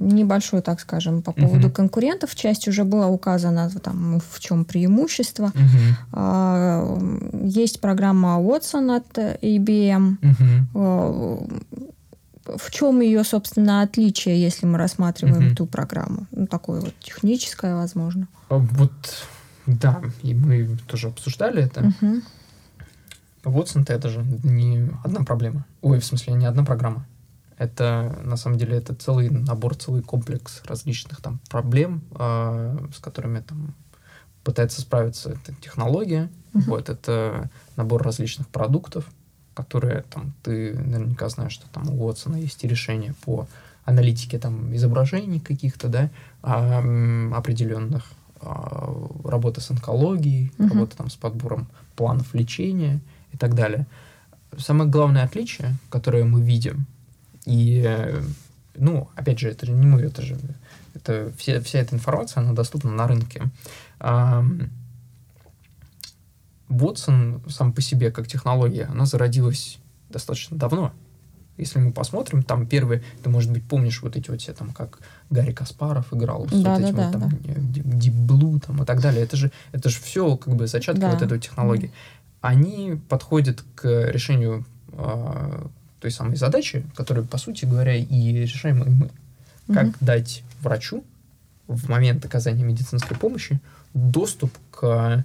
А, небольшой, так скажем, по поводу угу. конкурентов. Часть уже была указана, там, в чем преимущество. Угу. Есть программа Watson от IBM. Угу. В чем ее, собственно, отличие, если мы рассматриваем угу. ту программу? Ну, такое вот техническое, возможно. А вот, да, и мы тоже обсуждали это. Угу. Watson это же не одна проблема. Ой, в смысле, не одна программа. Это, на самом деле, это целый набор, целый комплекс различных там проблем, э, с которыми там пытается справиться эта технология. Uh-huh. Вот, это набор различных продуктов, которые там ты наверняка знаешь, что там у Уотсона есть решения по аналитике там изображений каких-то, да, а, определенных, а, работа с онкологией, uh-huh. работа там с подбором планов лечения и так далее. Самое главное отличие, которое мы видим, и, э, ну, опять же, это же не мы, это же это вся, вся эта информация, она доступна на рынке. Watson сам по себе как технология, она зародилась достаточно давно. Если мы посмотрим, там первые, ты, может быть, помнишь вот эти вот все там, как Гарри Каспаров играл, да, вот да, эти да, вот там да. Deep Blue там и так далее. Это же, это же все как бы зачатки да. вот этой технологии. Они подходят к решению э, той самой задачи, которую, по сути говоря, и решаем мы. Как угу. дать врачу в момент оказания медицинской помощи доступ к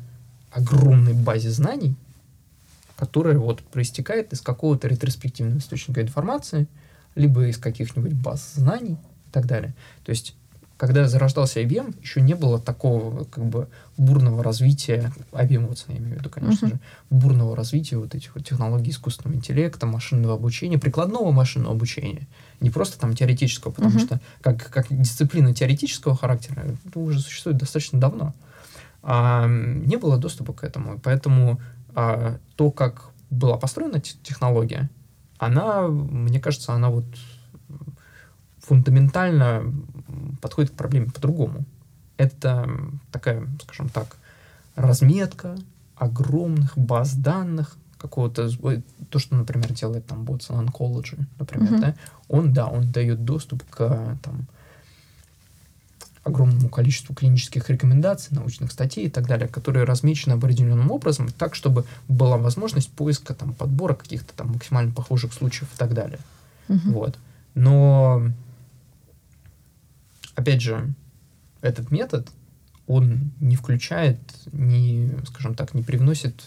огромной базе знаний, которая вот проистекает из какого-то ретроспективного источника информации, либо из каких-нибудь баз знаний и так далее. То есть когда зарождался IBM, еще не было такого как бы бурного развития, IBM Watson я имею в виду, конечно uh-huh. же, бурного развития вот этих вот технологий искусственного интеллекта, машинного обучения, прикладного машинного обучения. Не просто там теоретического, потому uh-huh. что как, как дисциплина теоретического характера это уже существует достаточно давно. А, не было доступа к этому. Поэтому а, то, как была построена технология, она, мне кажется, она вот фундаментально подходит к проблеме по-другому. Это такая, скажем так, разметка огромных баз данных, какого-то, то, что, например, делает там Watson Oncology, например, uh-huh. да, он, да, он дает доступ к там, огромному количеству клинических рекомендаций, научных статей и так далее, которые размечены определенным образом, так, чтобы была возможность поиска, там, подбора каких-то там максимально похожих случаев и так далее. Uh-huh. Вот. Но опять же, этот метод, он не включает, не, скажем так, не привносит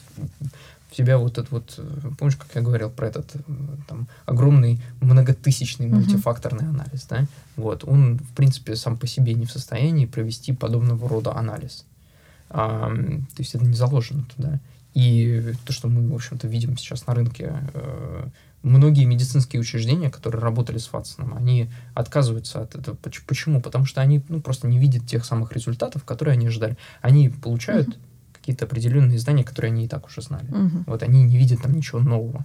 в себя вот этот вот, помнишь, как я говорил про этот там огромный многотысячный мультифакторный uh-huh. анализ, да? Вот, он, в принципе, сам по себе не в состоянии провести подобного рода анализ. А, то есть это не заложено туда. И то, что мы, в общем-то, видим сейчас на рынке, э, многие медицинские учреждения, которые работали с Ватсоном, они отказываются от этого. Почему? Потому что они ну, просто не видят тех самых результатов, которые они ожидали. Они получают uh-huh. какие-то определенные знания, которые они и так уже знали. Uh-huh. Вот они не видят там ничего нового.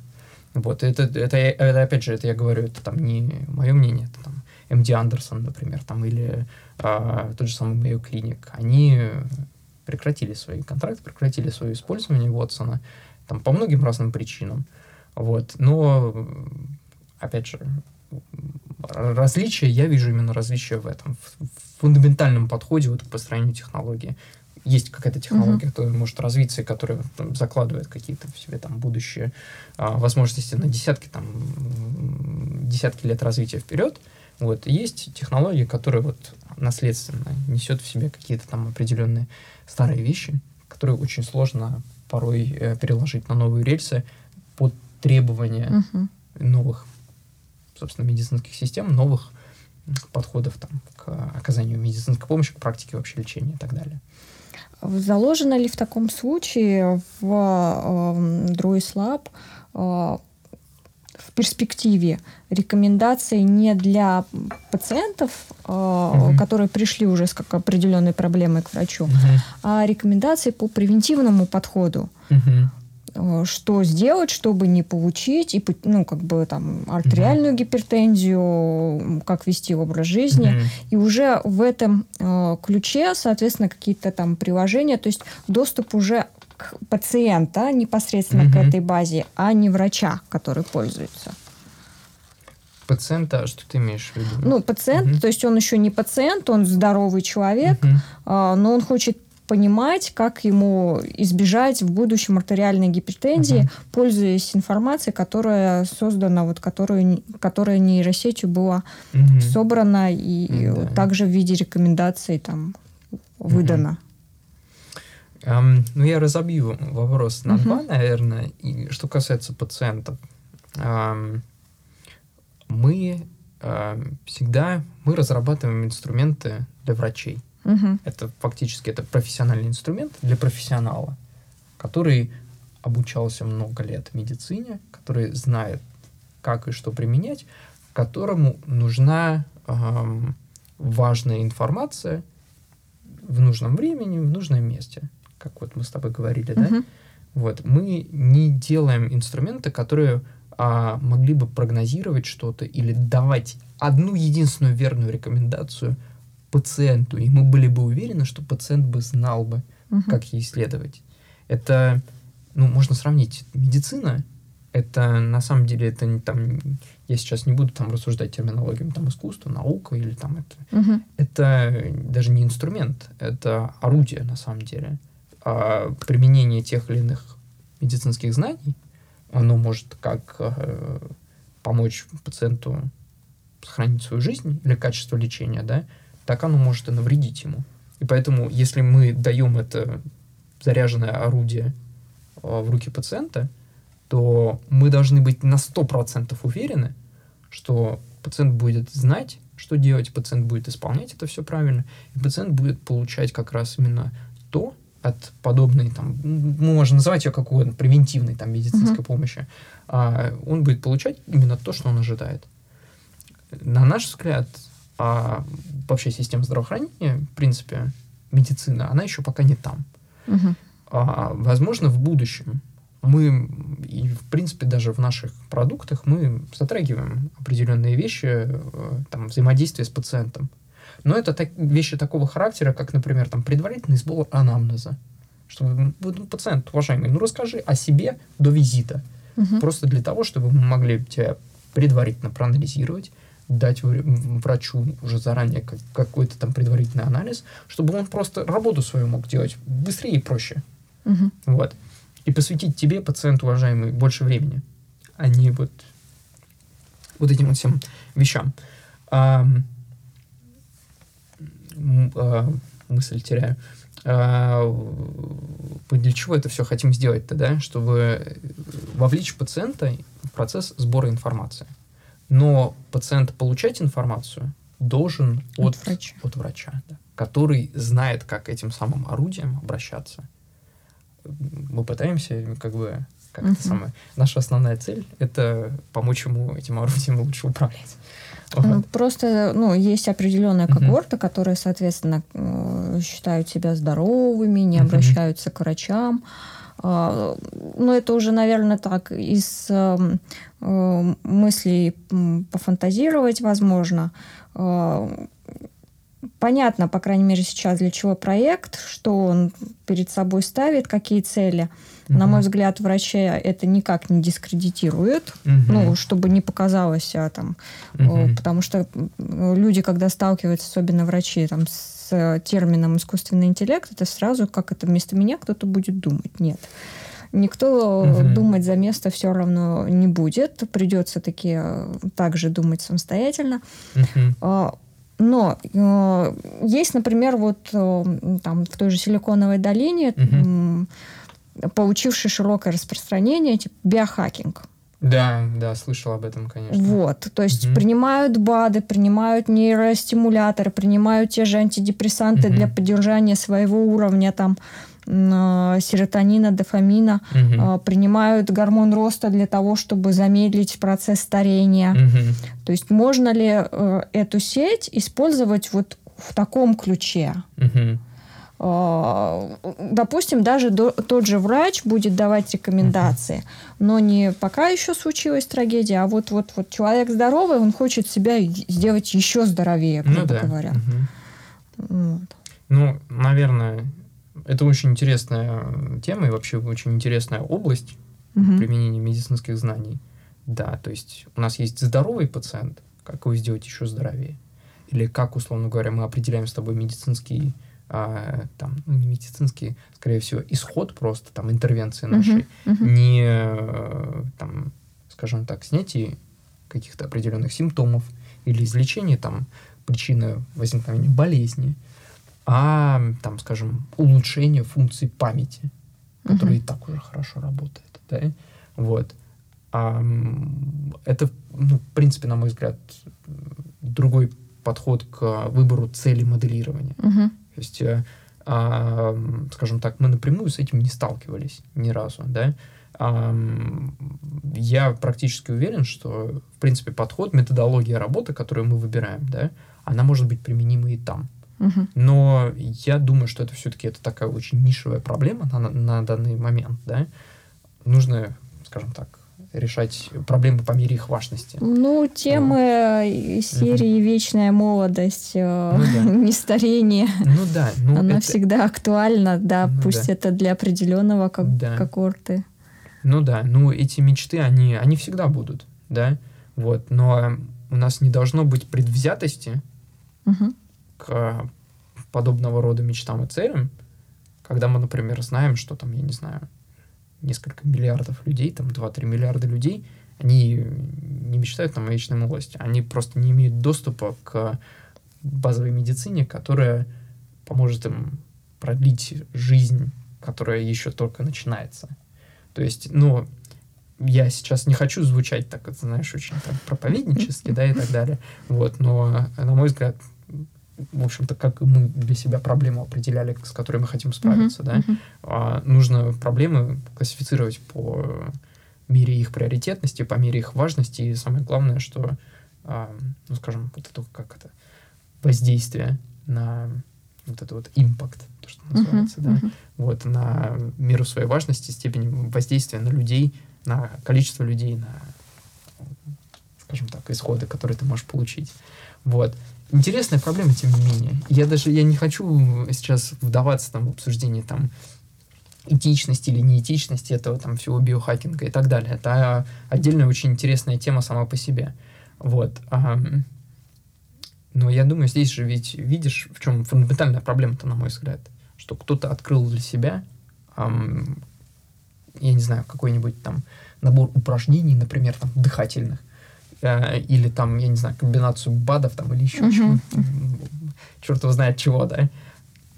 Вот это, это, это, опять же, это я говорю, это там не мое мнение, это там МД Андерсон, например, там, или а, тот же самый Mayo Clinic. Они прекратили свои контракты, прекратили свое использование Ватсона там, по многим разным причинам. Вот. Но, опять же, различия, я вижу именно различия в этом, в фундаментальном подходе вот к построению технологии. Есть какая-то технология, uh-huh. которая может развиться и которая там, закладывает какие-то в себе там будущие а, возможности на десятки там десятки лет развития вперед. Вот есть технология, которая вот наследственно несет в себе какие-то там определенные старые вещи, которые очень сложно порой э, переложить на новые рельсы под требования угу. новых, собственно, медицинских систем, новых подходов там, к оказанию медицинской помощи, к практике вообще лечения и так далее. Заложено ли в таком случае в э, Lab э, в перспективе рекомендации не для пациентов, э, угу. которые пришли уже с как определенной проблемой к врачу, угу. а рекомендации по превентивному подходу. Угу что сделать, чтобы не получить и ну как бы там артериальную mm гипертензию, как вести образ жизни, mm и уже в этом э, ключе, соответственно, какие-то там приложения, то есть доступ уже к пациента непосредственно mm к этой базе, а не врача, который пользуется. Пациента, что ты имеешь в виду? Ну, пациент, угу. то есть он еще не пациент, он здоровый человек, угу. но он хочет понимать, как ему избежать в будущем артериальной гипертензии, угу. пользуясь информацией, которая создана, вот которую, которая нейросетью была угу. собрана и да. также в виде рекомендаций там выдана. Угу. Um, ну, я разобью вопрос на угу. два, наверное. И что касается пациентов. Um, мы uh, всегда мы разрабатываем инструменты для врачей. Угу. Это фактически это профессиональный инструмент для профессионала, который обучался много лет в медицине, который знает, как и что применять, которому нужна эм, важная информация в нужном времени, в нужном месте, как вот мы с тобой говорили, uh-huh. да? Вот мы не делаем инструменты, которые а, могли бы прогнозировать что-то или давать одну единственную верную рекомендацию пациенту, и мы были бы уверены, что пациент бы знал бы, угу. как ей исследовать. Это, ну, можно сравнить. Медицина, это на самом деле, это не там, я сейчас не буду там рассуждать терминологией, там искусство, наука или там это. Угу. Это даже не инструмент, это орудие на самом деле. А применение тех или иных медицинских знаний, оно может как э, помочь пациенту сохранить свою жизнь или качество лечения, да, так оно может и навредить ему. И поэтому, если мы даем это заряженное орудие а, в руки пациента, то мы должны быть на 100% уверены, что пациент будет знать, что делать, пациент будет исполнять это все правильно, и пациент будет получать как раз именно то от подобной, там, мы можем называть ее как угодно, превентивной там, медицинской uh-huh. помощи, а он будет получать именно то, что он ожидает. На наш взгляд, а вообще система здравоохранения, в принципе, медицина, она еще пока не там. Угу. А, возможно, в будущем мы, и в принципе даже в наших продуктах, мы затрагиваем определенные вещи, э, там, взаимодействие с пациентом. Но это так, вещи такого характера, как, например, там, предварительный сбор анамнеза. Что ну, пациент, уважаемый, ну расскажи о себе до визита. Угу. Просто для того, чтобы мы могли тебя предварительно проанализировать, дать врачу уже заранее какой-то там предварительный анализ, чтобы он просто работу свою мог делать быстрее и проще. Угу. Вот. И посвятить тебе, пациент уважаемый, больше времени, а не вот, вот этим вот всем вещам. А, а, мысль теряю. А, для чего это все хотим сделать-то, да? Чтобы вовлечь пациента в процесс сбора информации но пациент получать информацию должен от, от врача, от врача да, который знает, как этим самым орудием обращаться. Мы пытаемся, как бы, как uh-huh. это самое. Наша основная цель это помочь ему этим орудием лучше управлять. Ну, вот. Просто, ну, есть определенная когорта, uh-huh. которые, соответственно, э, считают себя здоровыми, не uh-huh. обращаются к врачам. Ну, это уже, наверное, так из эм, э, мыслей пофантазировать возможно. А, понятно, по крайней мере, сейчас для чего проект, что он перед собой ставит, какие цели. Угу. На мой взгляд, врачи это никак не дискредитирует, угу. ну, чтобы не показалось а, там, угу. потому что люди, когда сталкиваются, особенно врачи, там, с термином искусственный интеллект, это сразу, как это вместо меня кто-то будет думать. Нет. Никто угу. думать за место все равно не будет. Придется таки э, также думать самостоятельно. Угу. Но э, есть, например, вот э, там в той же Силиконовой долине, угу. получивший широкое распространение, типа биохакинг. Да, да, слышал об этом, конечно. Вот, то есть угу. принимают БАДы, принимают нейростимуляторы, принимают те же антидепрессанты угу. для поддержания своего уровня там э, серотонина, дофамина, угу. принимают гормон роста для того, чтобы замедлить процесс старения. Угу. То есть можно ли э, эту сеть использовать вот в таком ключе? Угу. А, допустим, даже до, тот же врач будет давать рекомендации, uh-huh. но не пока еще случилась трагедия, а вот вот вот человек здоровый, он хочет себя сделать еще здоровее, грубо ну, да. говоря. Uh-huh. Вот. Ну, наверное, это очень интересная тема и вообще очень интересная область uh-huh. применения медицинских знаний. Да, то есть у нас есть здоровый пациент, как его сделать еще здоровее? Или как, условно говоря, мы определяем с тобой медицинский, а, там, ну, не медицинский, скорее всего, исход просто, там, интервенции нашей, uh-huh, uh-huh. не, э, там, скажем так, снятие каких-то определенных симптомов или излечение, там, причины возникновения болезни, а, там, скажем, улучшение функции памяти, которая uh-huh. и так уже хорошо работает, да, вот. А, это, ну, в принципе, на мой взгляд, другой подход к выбору цели моделирования. Uh-huh. То есть, э, а, скажем так, мы напрямую с этим не сталкивались ни разу, да. А, я практически уверен, что, в принципе, подход, методология работы, которую мы выбираем, да, она может быть применима и там. Но я думаю, что это все-таки это такая очень нишевая проблема на, на данный момент, да. Нужно, скажем так, решать проблемы по мере их важности. Ну, темы вот. серии угу. «Вечная молодость», э, ну, да. «Нестарение», ну, да, ну, она это... всегда актуальна, да, ну, пусть да. это для определенного как да. когорты. Ну да, ну эти мечты, они, они всегда будут, да, вот, но у нас не должно быть предвзятости угу. к подобного рода мечтам и целям, когда мы, например, знаем, что там, я не знаю, несколько миллиардов людей, там 2-3 миллиарда людей, они не мечтают о вечной молодости. Они просто не имеют доступа к базовой медицине, которая поможет им продлить жизнь, которая еще только начинается. То есть, ну, я сейчас не хочу звучать так, знаешь, очень там проповеднически, да, и так далее. Вот, но, на мой взгляд, в общем-то, как мы для себя проблему определяли, с которой мы хотим справиться, uh-huh, да, uh-huh. А, нужно проблемы классифицировать по мере их приоритетности, по мере их важности, и самое главное, что, а, ну, скажем, вот это, как это, воздействие на вот это вот импакт, то, что называется, uh-huh, да, uh-huh. вот, на меру своей важности, степень воздействия на людей, на количество людей, на, скажем так, исходы, которые ты можешь получить. Вот. Интересная проблема, тем не менее. Я даже я не хочу сейчас вдаваться там, в обсуждение там, этичности или неэтичности этого там всего биохакинга и так далее. Это отдельная очень интересная тема сама по себе. Вот. Но я думаю, здесь же ведь видишь, в чем фундаментальная проблема-то, на мой взгляд, что кто-то открыл для себя, эм, я не знаю, какой-нибудь там набор упражнений, например, там, дыхательных, э, или там, я не знаю, комбинацию БАДов там или еще чего черт его знает чего, да,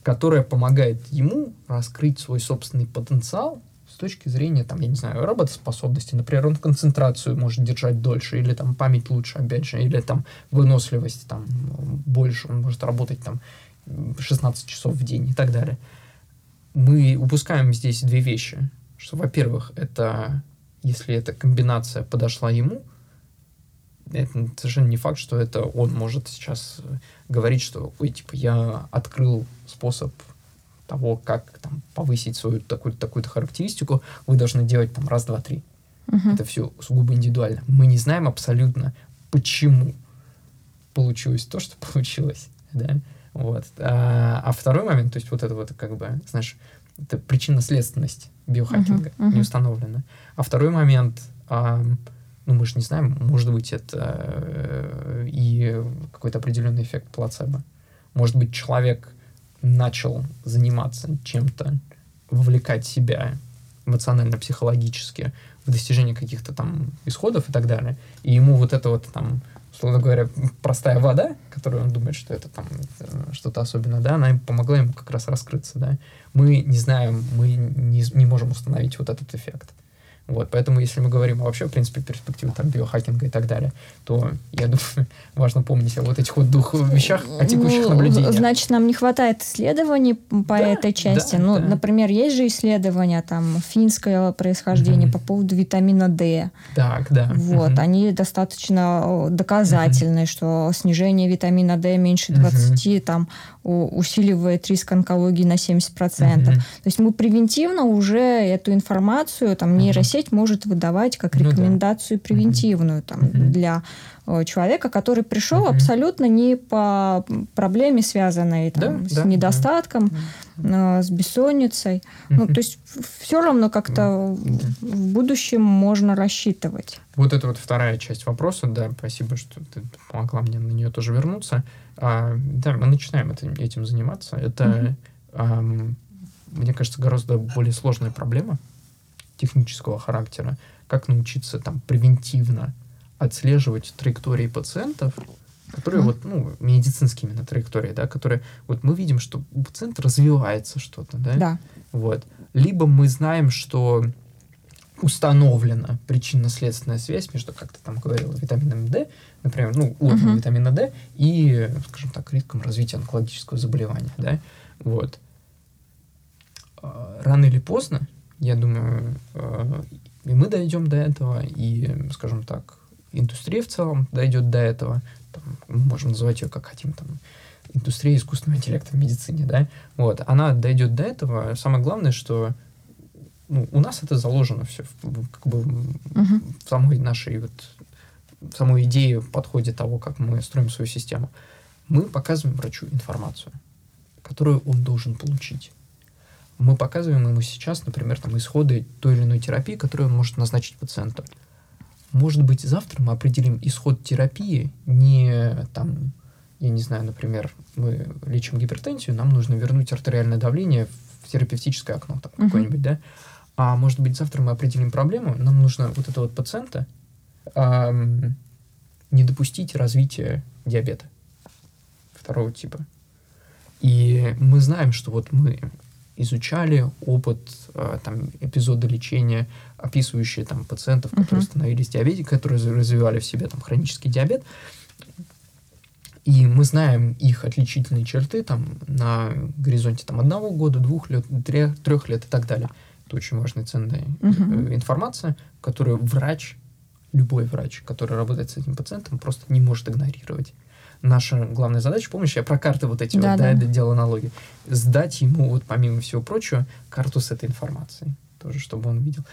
которая помогает ему раскрыть свой собственный потенциал с точки зрения, там, я не знаю, работоспособности. Например, он концентрацию может держать дольше, или там память лучше, опять же, или там выносливость там больше, он может работать там 16 часов в день и так далее. Мы упускаем здесь две вещи. Что, во-первых, это если эта комбинация подошла ему, это совершенно не факт, что это он может сейчас э, говорить, что, ой, типа, я открыл способ того, как там повысить свою такую-то такую характеристику, вы должны делать там раз, два, три. Uh-huh. Это все сугубо индивидуально. Мы не знаем абсолютно, почему получилось то, что получилось, да. Вот. А, а второй момент, то есть вот это вот как бы, знаешь, это причинно-следственность биохакинга uh-huh. не установлена. А второй момент, а, ну мы же не знаем, может быть это э, и какой-то определенный эффект плацебо. Может быть человек начал заниматься чем-то, вовлекать себя эмоционально-психологически в достижение каких-то там исходов и так далее, и ему вот это вот там условно говоря, простая вода, которую он думает, что это там э, что-то особенное, да, она помогла ему как раз раскрыться, да. Мы не знаем, мы не, не можем установить вот этот эффект. Вот, поэтому, если мы говорим вообще, в принципе, перспективе там, биохакинга и так далее, то, я думаю, важно помнить о вот этих вот двух вещах, о текущих ну, наблюдениях. Значит, нам не хватает исследований по да, этой части. Да, ну, да. например, есть же исследования там финского происхождения mm-hmm. по поводу витамина D. Так, да. Вот, mm-hmm. они достаточно доказательны, mm-hmm. что снижение витамина D меньше 20 mm-hmm. там усиливает риск онкологии на 70%. Mm-hmm. То есть мы превентивно уже эту информацию, там, нейросеть нейросеть может выдавать как рекомендацию ну, да. превентивную там, угу. для э, человека, который пришел угу. абсолютно не по проблеме, связанной там, да, с да, недостатком, да. Э, с бессонницей. Угу. Ну, то есть все равно как-то да. в будущем можно рассчитывать. Вот это вот вторая часть вопроса, да, спасибо, что ты помогла мне на нее тоже вернуться. А, да, мы начинаем это, этим заниматься. Это, угу. а, мне кажется, гораздо более сложная проблема технического характера. Как научиться там превентивно отслеживать траектории пациентов, которые mm вот, ну, медицинские именно траектории, да, которые, вот мы видим, что у пациента развивается что-то, да? Да. Вот. Либо мы знаем, что установлена причинно-следственная связь между, как ты там говорила, витамином D, например, ну, уровнем uh-huh. витамина D и, скажем так, риском развития онкологического заболевания, да, вот. А, рано или поздно, я думаю, а, и мы дойдем до этого, и, скажем так, индустрия в целом дойдет до этого, там, мы можем называть ее как хотим, там, индустрия искусственного интеллекта в медицине, да, вот, она дойдет до этого. Самое главное, что ну, у нас это заложено все в, как бы, uh-huh. в самой нашей вот в самой идее подходе того, как мы строим свою систему. Мы показываем врачу информацию, которую он должен получить. Мы показываем ему сейчас, например, там, исходы той или иной терапии, которую он может назначить пациенту. Может быть, завтра мы определим исход терапии не там, я не знаю, например, мы лечим гипертензию, нам нужно вернуть артериальное давление в терапевтическое окно там, uh-huh. какое-нибудь, да? А может быть, завтра мы определим проблему, нам нужно вот этого вот пациента эм, не допустить развития диабета второго типа. И мы знаем, что вот мы изучали опыт э, там эпизода лечения, описывающие там пациентов, которые uh-huh. становились диабетиками, которые развивали в себе там хронический диабет. И мы знаем их отличительные черты там на горизонте там одного года, двух лет, трех, трех лет и так далее. Это очень важная, ценная uh-huh. информация, которую врач, любой врач, который работает с этим пациентом, просто не может игнорировать. Наша главная задача, помнишь, я про карты вот эти да, вот, да, да. делал аналоги, сдать ему, вот помимо всего прочего, карту с этой информацией, тоже, чтобы он видел.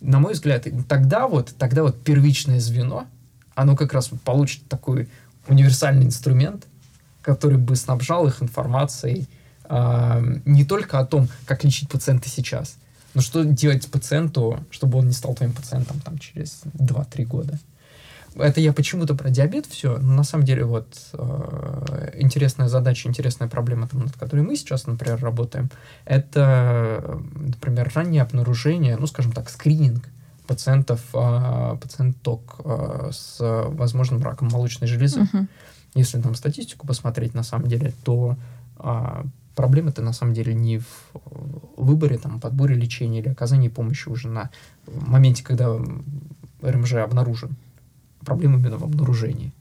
На мой взгляд, тогда вот, тогда вот первичное звено, оно как раз получит такой универсальный инструмент, который бы снабжал их информацией э, не только о том, как лечить пациента сейчас, но что делать пациенту, чтобы он не стал твоим пациентом там через 2-3 года? Это я почему-то про диабет все, но на самом деле вот э, интересная задача, интересная проблема, там, над которой мы сейчас, например, работаем, это, например, раннее обнаружение, ну, скажем так, скрининг пациентов, э, пациенток э, с возможным раком молочной железы. Uh-huh. Если там статистику посмотреть, на самом деле, то э, проблема-то на самом деле не в выборе, там, подборе лечения или оказании помощи уже на моменте, когда РМЖ обнаружен. Проблема именно в обнаружении.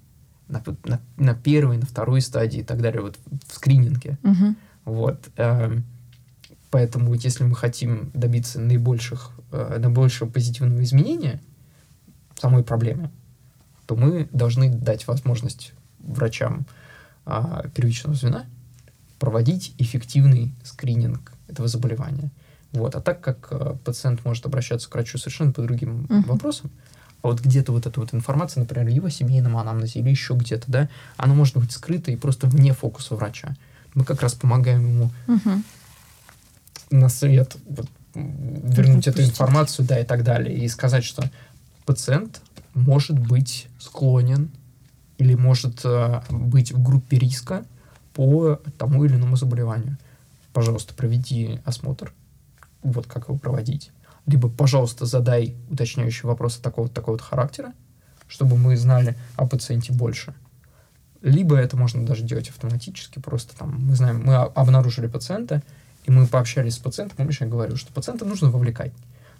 На, на, на первой, на второй стадии и так далее, вот в скрининге. Угу. Вот. Э, поэтому если мы хотим добиться наибольших, э, наибольшего позитивного изменения самой проблемы, то мы должны дать возможность врачам э, первичного звена проводить эффективный скрининг этого заболевания. Вот. А так как э, пациент может обращаться к врачу совершенно по другим uh-huh. вопросам, а вот где-то вот эта вот информация, например, его семейном анамнезе или еще где-то, да, она может быть скрыта и просто вне фокуса врача. Мы как раз помогаем ему uh-huh. на совет вот, вернуть эту информацию, да, и так далее, и сказать, что пациент может быть склонен или может э, быть в группе риска по тому или иному заболеванию. Пожалуйста, проведи осмотр. Вот как его проводить. Либо, пожалуйста, задай уточняющие вопросы такого-то такого характера, чтобы мы знали о пациенте больше. Либо это можно даже делать автоматически, просто там мы знаем, мы обнаружили пациента, и мы пообщались с пациентом, помнишь, я говорил, что пациента нужно вовлекать.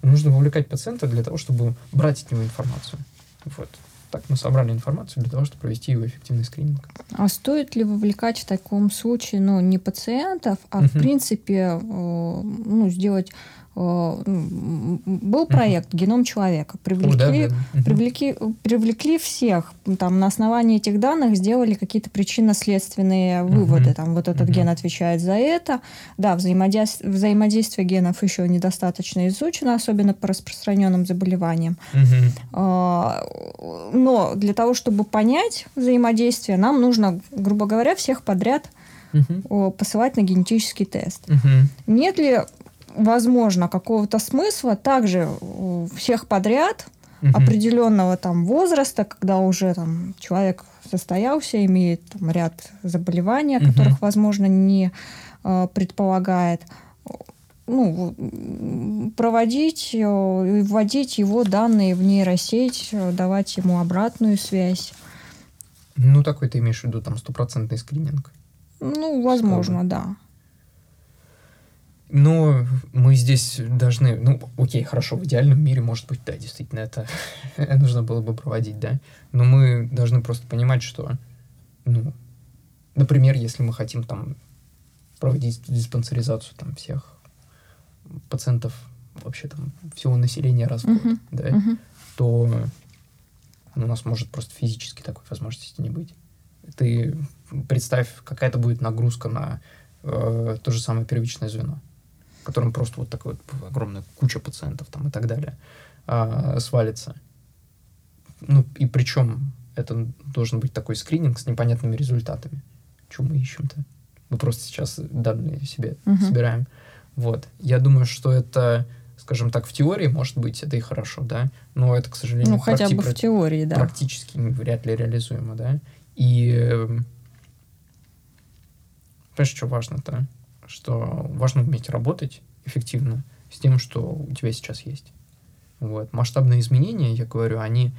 Нужно вовлекать пациента для того, чтобы брать от него информацию. Вот. Так мы собрали информацию для того, чтобы провести его эффективный скрининг. А стоит ли вовлекать в таком случае, ну, не пациентов, а, угу. в принципе, ну, сделать был проект «Геном человека». Привлекли, О, да, да. привлекли, привлекли всех. Там на основании этих данных сделали какие-то причинно-следственные выводы. Там вот этот ген отвечает за это. Да, взаимодействие, взаимодействие генов еще недостаточно изучено, особенно по распространенным заболеваниям. Но для того, чтобы понять взаимодействие, нам нужно, грубо говоря, всех подряд посылать на генетический тест. Нет ли возможно, какого-то смысла также всех подряд угу. определенного там возраста, когда уже там человек состоялся, имеет там, ряд заболеваний, угу. которых, возможно, не э, предполагает, ну, проводить и вводить его данные в нейросеть, давать ему обратную связь. Ну, такой ты имеешь в виду, там, стопроцентный скрининг? Ну, возможно, Чтобы... да. Но мы здесь должны, ну, окей, хорошо, в идеальном мире, может быть, да, действительно, это нужно было бы проводить, да, но мы должны просто понимать, что, ну, например, если мы хотим там проводить диспансеризацию там всех пациентов, вообще там всего населения раз в год, uh-huh. да, uh-huh. то ну, у нас может просто физически такой возможности не быть. Ты представь, какая-то будет нагрузка на э, то же самое первичное звено которым просто вот такая вот огромная куча пациентов там и так далее а, свалится. Ну, и причем это должен быть такой скрининг с непонятными результатами. Что мы ищем-то? Мы просто сейчас данные себе uh-huh. собираем. Вот. Я думаю, что это, скажем так, в теории, может быть, это и хорошо, да, но это, к сожалению, ну, хотя бы в теории, да. практически вряд ли реализуемо, да. И эм, понимаешь, что важно-то? Что важно уметь работать эффективно с тем, что у тебя сейчас есть. Вот. Масштабные изменения, я говорю, они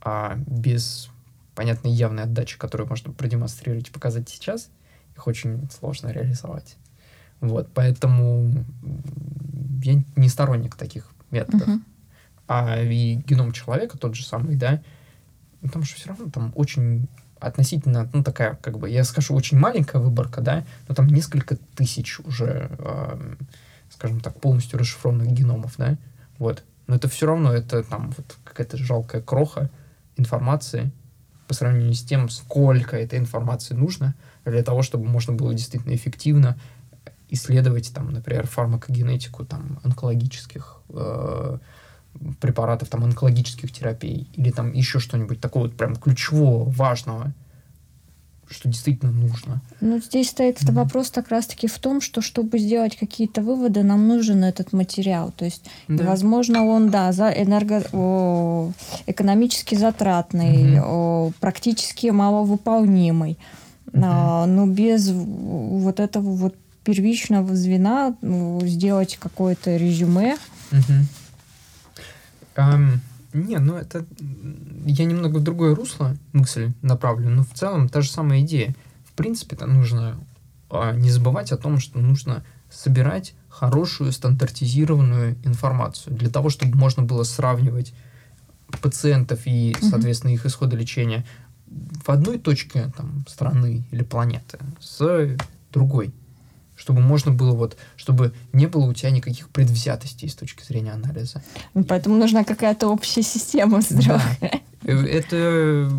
а, без понятной явной отдачи, которую можно продемонстрировать и показать сейчас, их очень сложно реализовать. Вот, поэтому я не сторонник таких методов. Uh-huh. А и геном человека тот же самый, да, ну, там же все равно там очень относительно, ну, такая, как бы, я скажу, очень маленькая выборка, да, но там несколько тысяч уже, э, скажем так, полностью расшифрованных геномов, да, вот. Но это все равно, это там вот какая-то жалкая кроха информации по сравнению с тем, сколько этой информации нужно для того, чтобы можно было действительно эффективно исследовать, там, например, фармакогенетику там, онкологических э, препаратов, там, онкологических терапий, или там еще что-нибудь такого вот прям ключевого, важного, что действительно нужно. Ну, здесь стоит mm-hmm. вопрос как раз-таки в том, что чтобы сделать какие-то выводы, нам нужен этот материал. То есть, да. возможно, он, да, за энерго... о, экономически затратный, mm-hmm. о, практически маловыполнимый. Mm-hmm. А, но без вот этого вот первичного звена ну, сделать какое-то резюме, mm-hmm Um, не, ну это... Я немного в другое русло мысль направлю, но в целом та же самая идея. В принципе, это нужно а, не забывать о том, что нужно собирать хорошую стандартизированную информацию для того, чтобы можно было сравнивать пациентов и, соответственно, их исходы лечения в одной точке там, страны или планеты с другой чтобы можно было вот, чтобы не было у тебя никаких предвзятостей с точки зрения анализа. Ну, поэтому нужна какая-то общая система здравия. Да. Это,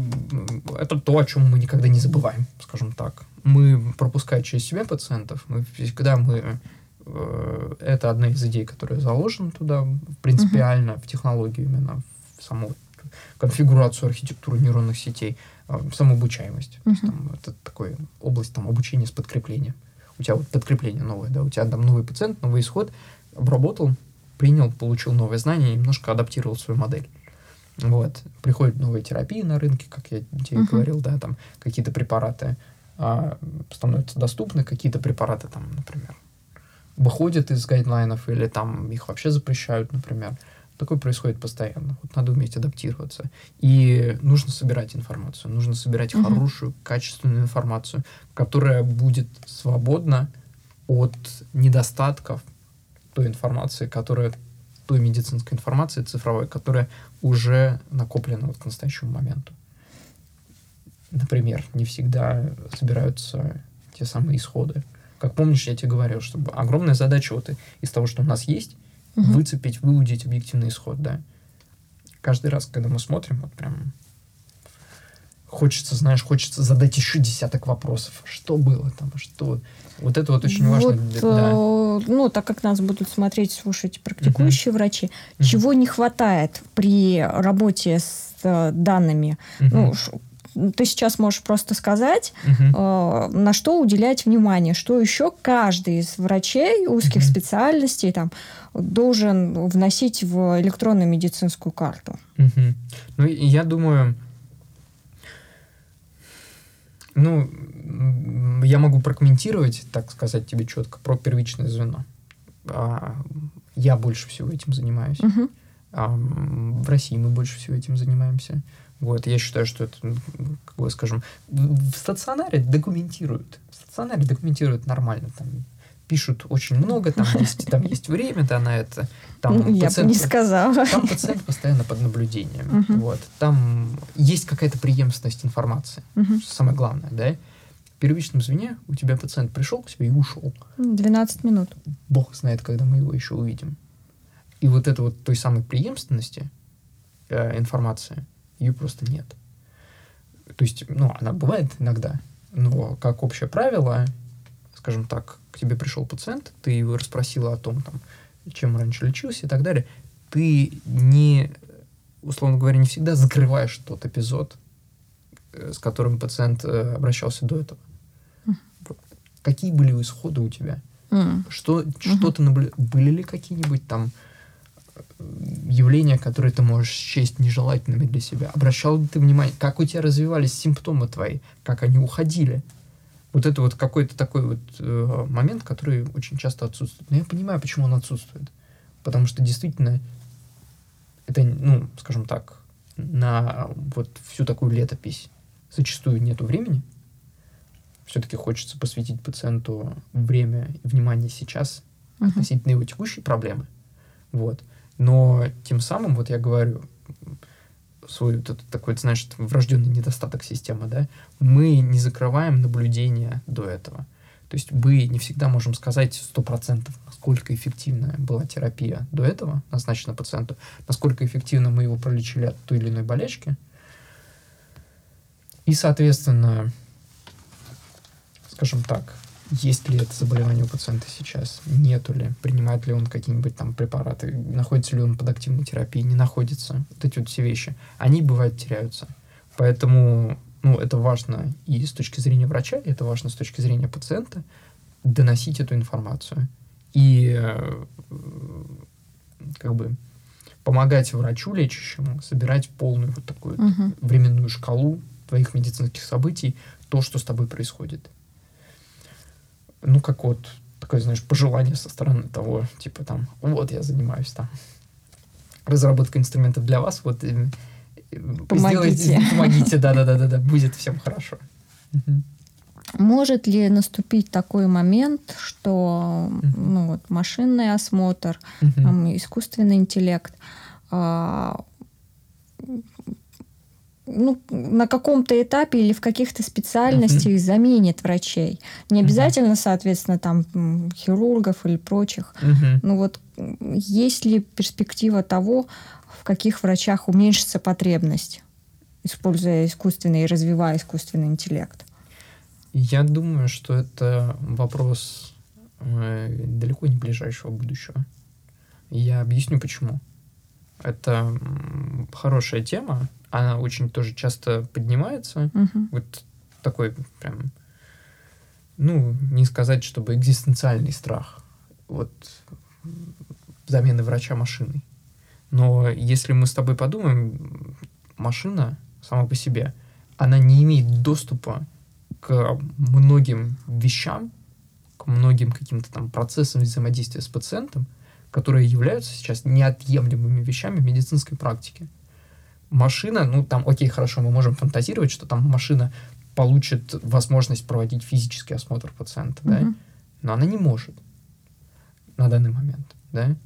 это то, о чем мы никогда не забываем, скажем так. Мы, пропуская через себя пациентов, мы всегда мы э, это одна из идей, которая заложена туда принципиально uh-huh. в технологию именно в саму конфигурацию архитектуры нейронных сетей, э, самообучаемость. Uh-huh. Там, это такая область там, обучения с подкреплением у тебя вот подкрепление новое, да, у тебя там новый пациент, новый исход, обработал, принял, получил новые знания, немножко адаптировал свою модель. Вот. Приходят новые терапии на рынке, как я тебе uh-huh. говорил, да, там какие-то препараты а, становятся доступны, какие-то препараты там, например, выходят из гайдлайнов или там их вообще запрещают, например. Такое происходит постоянно. Вот надо уметь адаптироваться. И нужно собирать информацию. Нужно собирать угу. хорошую, качественную информацию, которая будет свободна от недостатков той информации, которая той медицинской информации цифровой, которая уже накоплена вот к настоящему моменту. Например, не всегда собираются те самые исходы. Как помнишь, я тебе говорил, что огромная задача вот из того, что у нас есть, угу. выцепить, выудить объективный исход, да. Каждый раз, когда мы смотрим, вот прям хочется, знаешь, хочется задать еще десяток вопросов. Что было там, что... Вот это вот очень вот, важно. Для, да. Э, ну, так как нас будут смотреть, слушать практикующие uh-huh. врачи, uh-huh. чего не хватает при работе с э, данными? Uh-huh. Ну, ты сейчас можешь просто сказать, uh-huh. э, на что уделять внимание, что еще каждый из врачей узких uh-huh. специальностей там должен вносить в электронную медицинскую карту. Uh-huh. Ну, я думаю, ну, я могу прокомментировать, так сказать тебе четко, про первичное звено. А, я больше всего этим занимаюсь. А, в России мы больше всего этим занимаемся. Вот, я считаю, что это, как бы скажем, в стационаре документируют. В стационаре документируют нормально. Там пишут очень много, там есть, там есть время, да, на это. Там я пациент, бы не сказала. Там пациент постоянно под наблюдением. Угу. Вот. Там есть какая-то преемственность информации. Угу. Самое главное, да. В первичном звене у тебя пациент пришел к тебе и ушел. 12 минут. Бог знает, когда мы его еще увидим. И вот это вот той самой преемственности э, информации, ее просто нет. То есть, ну, она бывает иногда, но как общее правило, скажем так, к тебе пришел пациент, ты его расспросила о том, там, чем раньше лечился и так далее, ты не, условно говоря, не всегда закрываешь тот эпизод, э, с которым пациент э, обращался до этого. Mm. Какие были исходы у тебя? Mm. Что, mm-hmm. что ты наблюдал? Были ли какие-нибудь там явления, которые ты можешь счесть нежелательными для себя? Обращал ли ты внимание, как у тебя развивались симптомы твои, как они уходили? вот это вот какой-то такой вот э, момент, который очень часто отсутствует. Но я понимаю, почему он отсутствует. Потому что действительно это, ну, скажем так, на вот всю такую летопись зачастую нету времени. Все-таки хочется посвятить пациенту время и внимание сейчас uh-huh. относительно его текущей проблемы. Вот. Но тем самым, вот я говорю, свой этот такой, знаешь, врожденный недостаток системы, да, мы не закрываем наблюдение до этого. То есть мы не всегда можем сказать сто процентов, насколько эффективная была терапия до этого, назначена пациенту, насколько эффективно мы его пролечили от той или иной болячки. И, соответственно, скажем так, есть ли это заболевание у пациента сейчас, нету ли, принимает ли он какие-нибудь там препараты, находится ли он под активной терапией, не находится. Вот эти вот все вещи, они бывают теряются. Поэтому, ну, это важно и с точки зрения врача, и это важно с точки зрения пациента, доносить эту информацию. И э, как бы помогать врачу лечащему собирать полную вот такую uh-huh. временную шкалу твоих медицинских событий, то, что с тобой происходит ну, как вот такое, знаешь, пожелание со стороны того, типа там, вот я занимаюсь там разработкой инструментов для вас, вот э, помогите. Сделайте, помогите, да-да-да-да, будет всем хорошо. Может ли наступить такой момент, что uh-huh. ну, вот, машинный осмотр, uh-huh. там, искусственный интеллект а, ну, на каком-то этапе или в каких-то специальностях uh-huh. заменит врачей. Не обязательно, uh-huh. соответственно, там хирургов или прочих. Uh-huh. Ну вот есть ли перспектива того, в каких врачах уменьшится потребность, используя искусственный и развивая искусственный интеллект? Я думаю, что это вопрос э, далеко не ближайшего будущего. Я объясню почему. Это хорошая тема, она очень тоже часто поднимается. Угу. Вот такой прям, ну, не сказать, чтобы экзистенциальный страх. Вот замены врача машиной. Но если мы с тобой подумаем, машина сама по себе, она не имеет доступа к многим вещам, к многим каким-то там процессам взаимодействия с пациентом, которые являются сейчас неотъемлемыми вещами медицинской практики машина, ну там, окей, хорошо, мы можем фантазировать, что там машина получит возможность проводить физический осмотр пациента, mm-hmm. да, но она не может на данный момент, да.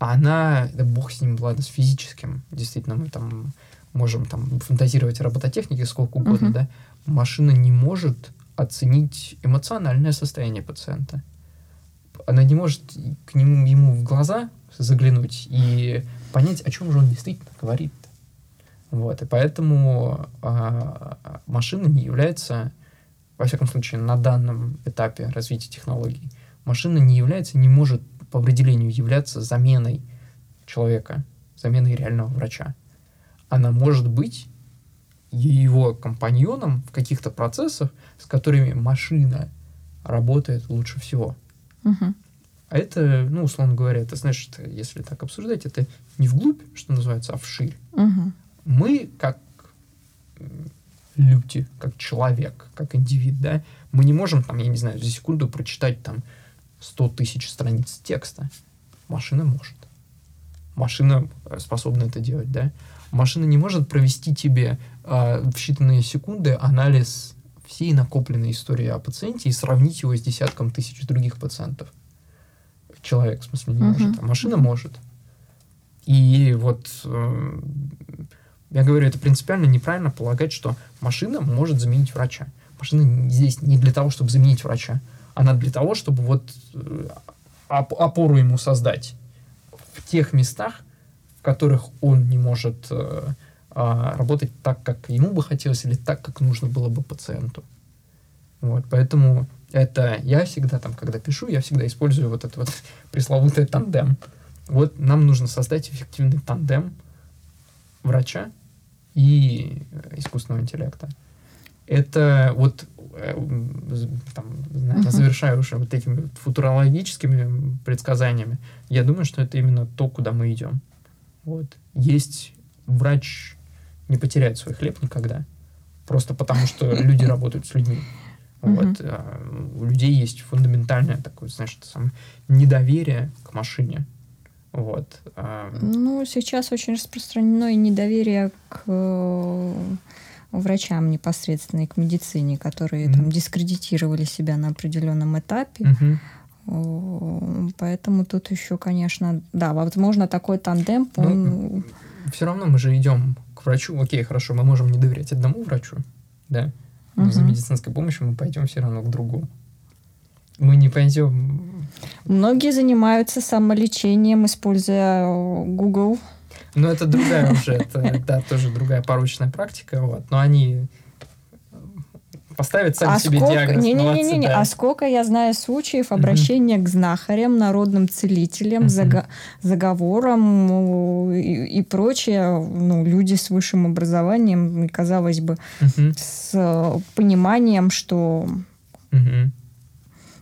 А она, да бог с ним, ладно, с физическим, действительно, мы там можем там фантазировать о робототехнике сколько угодно, uh-huh. да, машина не может оценить эмоциональное состояние пациента. Она не может к нему ему в глаза заглянуть и понять, о чем же он действительно говорит. Вот, и поэтому э, машина не является, во всяком случае, на данном этапе развития технологий, машина не является, не может по определению являться заменой человека, заменой реального врача. Она может быть его компаньоном в каких-то процессах, с которыми машина работает лучше всего. Угу. А это, ну, условно говоря, это значит, если так обсуждать, это не вглубь, что называется, а вширь. Угу. Мы, как люди, как человек, как индивид, да, мы не можем, там, я не знаю, за секунду прочитать там 100 тысяч страниц текста. Машина может. Машина способна это делать, да. Машина не может провести тебе э, в считанные секунды анализ всей накопленной истории о пациенте и сравнить его с десятком тысяч других пациентов. Человек, в смысле, не uh-huh. может, а машина может. И вот э, я говорю, это принципиально неправильно полагать, что машина может заменить врача. Машина здесь не для того, чтобы заменить врача. Она для того, чтобы вот э, опору ему создать в тех местах, в которых он не может э, а, работать так, как ему бы хотелось, или так, как нужно было бы пациенту. Вот, поэтому это я всегда там, когда пишу, я всегда использую вот этот вот пресловутый тандем. Вот нам нужно создать эффективный тандем врача и искусственного интеллекта. Это вот э, там, наверное, завершаю уже вот этими футурологическими предсказаниями, я думаю, что это именно то, куда мы идем. Вот. Есть врач не потеряет свой хлеб никогда. Просто потому, что люди работают с людьми. Вот. А у людей есть фундаментальное такое, знаешь, самое недоверие к машине. Вот. А ну, сейчас очень распространено и недоверие к э, врачам непосредственно и к медицине, которые mm-hmm. там дискредитировали себя на определенном этапе. Mm-hmm. Поэтому тут еще, конечно, да, возможно, такой тандем. Ну, он... Все равно мы же идем врачу, окей, хорошо, мы можем не доверять одному врачу, да, но угу. за медицинской помощью мы пойдем все равно к другому. Мы не пойдем... Многие занимаются самолечением, используя э, Google. Ну, это другая уже, это, да, тоже другая порочная практика, вот, но они поставить сами а себе сколько... диагноз. Не, не, не, не, не. Да. А сколько я знаю случаев обращения uh-huh. к знахарям, народным целителям, uh-huh. зага... заговорам и, и прочее. Ну, люди с высшим образованием, казалось бы, uh-huh. с пониманием, что uh-huh.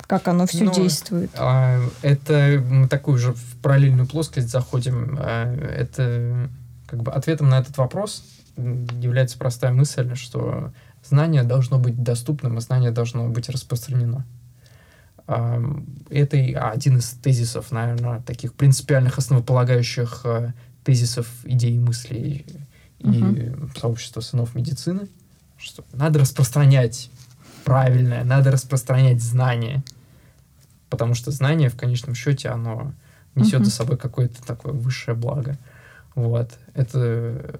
как оно все ну, действует. А, это мы такую же в параллельную плоскость заходим. А, это как бы ответом на этот вопрос является простая мысль, что знание должно быть доступным, и знание должно быть распространено. Это один из тезисов, наверное, таких принципиальных, основополагающих э, тезисов идей мыслей и угу. сообщества сынов медицины, что надо распространять правильное, надо распространять знание, потому что знание в конечном счете оно несет угу. за собой какое-то такое высшее благо. Вот. Это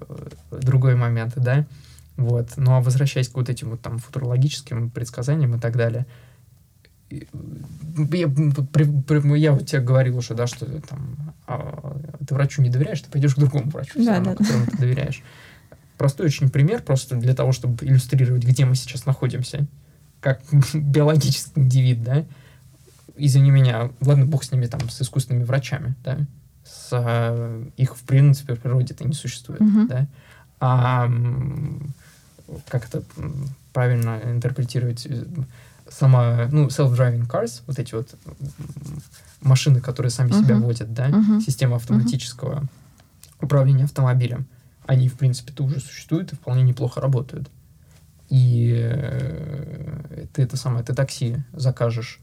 другой момент, да. Вот. Ну а возвращаясь к вот этим вот там футурологическим предсказаниям и так далее, я, при, при, я вот тебе говорил уже, да, что там а, ты врачу не доверяешь, ты пойдешь к другому врачу, да, равно, да. которому ты доверяешь. Простой очень пример, просто для того, чтобы иллюстрировать, где мы сейчас находимся, как биологический индивид, да. Извини меня, ладно, бог с ними там, с искусственными врачами, да, с, а, их в принципе в природе-то не существует, uh-huh. да. А как это правильно интерпретировать, э, сама, ну, self-driving cars, вот эти вот машины, которые сами uh-huh. себя водят, да, uh-huh. система автоматического uh-huh. управления автомобилем, они, в принципе-то уже существуют и вполне неплохо работают. И э, ты это самое, ты такси закажешь,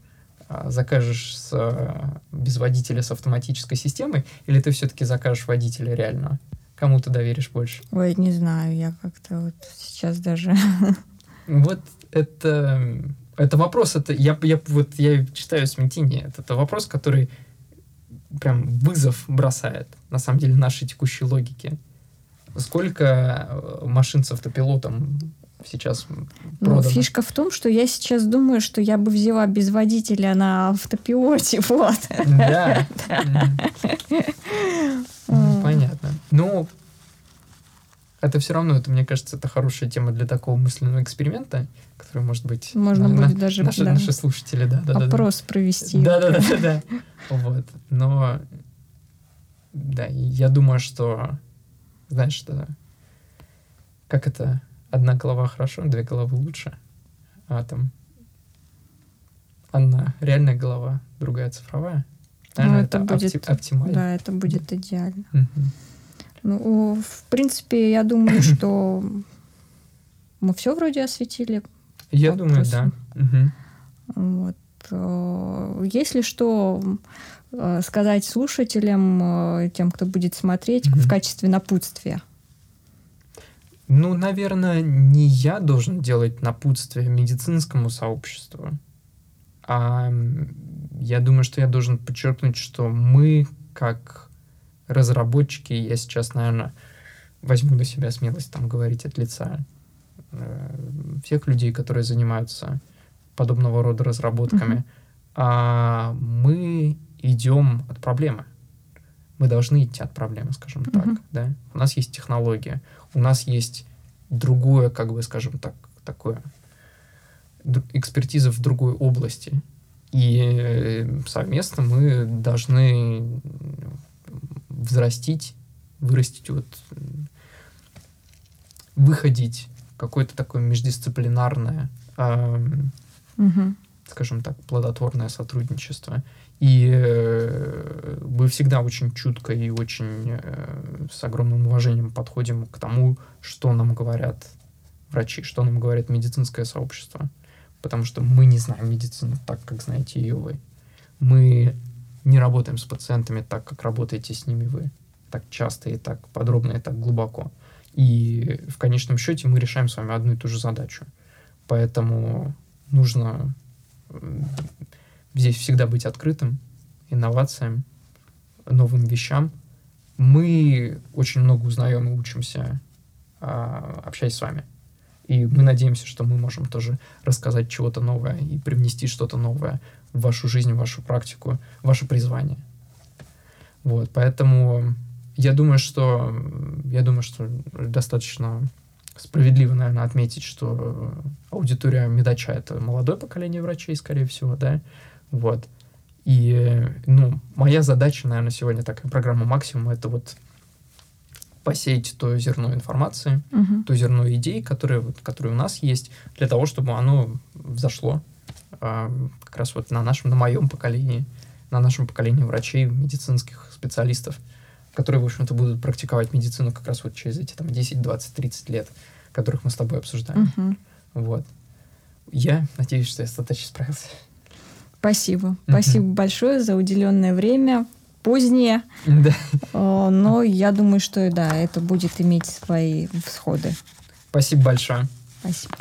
а, закажешь с, без водителя с автоматической системой, или ты все-таки закажешь водителя реального? Кому ты доверишь больше? Ой, не знаю, я как-то вот сейчас даже... Вот это, это вопрос, это я, я, вот, я читаю смятение, это, это вопрос, который прям вызов бросает, на самом деле, нашей текущей логике. Сколько э, машин с автопилотом сейчас Ну, фишка в том, что я сейчас думаю, что я бы взяла без водителя на автопилоте, вот. Да. Ну, это все равно, это, мне кажется, это хорошая тема для такого мысленного эксперимента, который, может быть, можно на, будет даже наши, да, наши слушатели, да, да, опрос да, провести. Да, да, да, да, да. Вот. Но да, я думаю, что, знаешь, что как это одна голова хорошо, две головы лучше. А там одна реальная голова, другая цифровая. Наверное, ну, это, это будет, опти- оптимально. Да, это будет идеально. Ну, в принципе, я думаю, что мы все вроде осветили. Я думаю, да. Вот. Э, если что э, сказать слушателям, э, тем, кто будет смотреть, в качестве напутствия? Ну, наверное, не я должен делать напутствие медицинскому сообществу, а я думаю, что я должен подчеркнуть, что мы, как разработчики, я сейчас, наверное, возьму на себя смелость там говорить от лица э, всех людей, которые занимаются подобного рода разработками, mm-hmm. а мы идем от проблемы. Мы должны идти от проблемы, скажем mm-hmm. так. Да? У нас есть технология, у нас есть другое, как бы, скажем так, такое экспертиза в другой области. И э, совместно мы должны взрастить, вырастить, вот, выходить какое-то такое междисциплинарное, э, угу. скажем так, плодотворное сотрудничество. И э, мы всегда очень чутко и очень э, с огромным уважением подходим к тому, что нам говорят врачи, что нам говорит медицинское сообщество. Потому что мы не знаем медицину так, как знаете ее вы. Мы не работаем с пациентами так, как работаете с ними вы. Так часто и так подробно и так глубоко. И в конечном счете мы решаем с вами одну и ту же задачу. Поэтому нужно здесь всегда быть открытым инновациям, новым вещам. Мы очень много узнаем и учимся, а, общаясь с вами. И мы надеемся, что мы можем тоже рассказать чего-то новое и привнести что-то новое в вашу жизнь, в вашу практику, в ваше призвание. Вот, поэтому я думаю, что я думаю, что достаточно справедливо, наверное, отметить, что аудитория Медача — это молодое поколение врачей, скорее всего, да, вот. И, ну, моя задача, наверное, сегодня такая программа максимум — это вот посеять то зерно информации, uh-huh. то зерно идей, которые, вот, которые у нас есть, для того, чтобы оно взошло как раз вот на нашем, на моем поколении, на нашем поколении врачей, медицинских специалистов, которые, в общем-то, будут практиковать медицину как раз вот через эти там 10, 20, 30 лет, которых мы с тобой обсуждаем. Uh-huh. Вот. Я надеюсь, что я достаточно справился. Спасибо. Спасибо большое за уделенное время позднее. Да. Но я думаю, что да, это будет иметь свои всходы. Спасибо большое. Спасибо.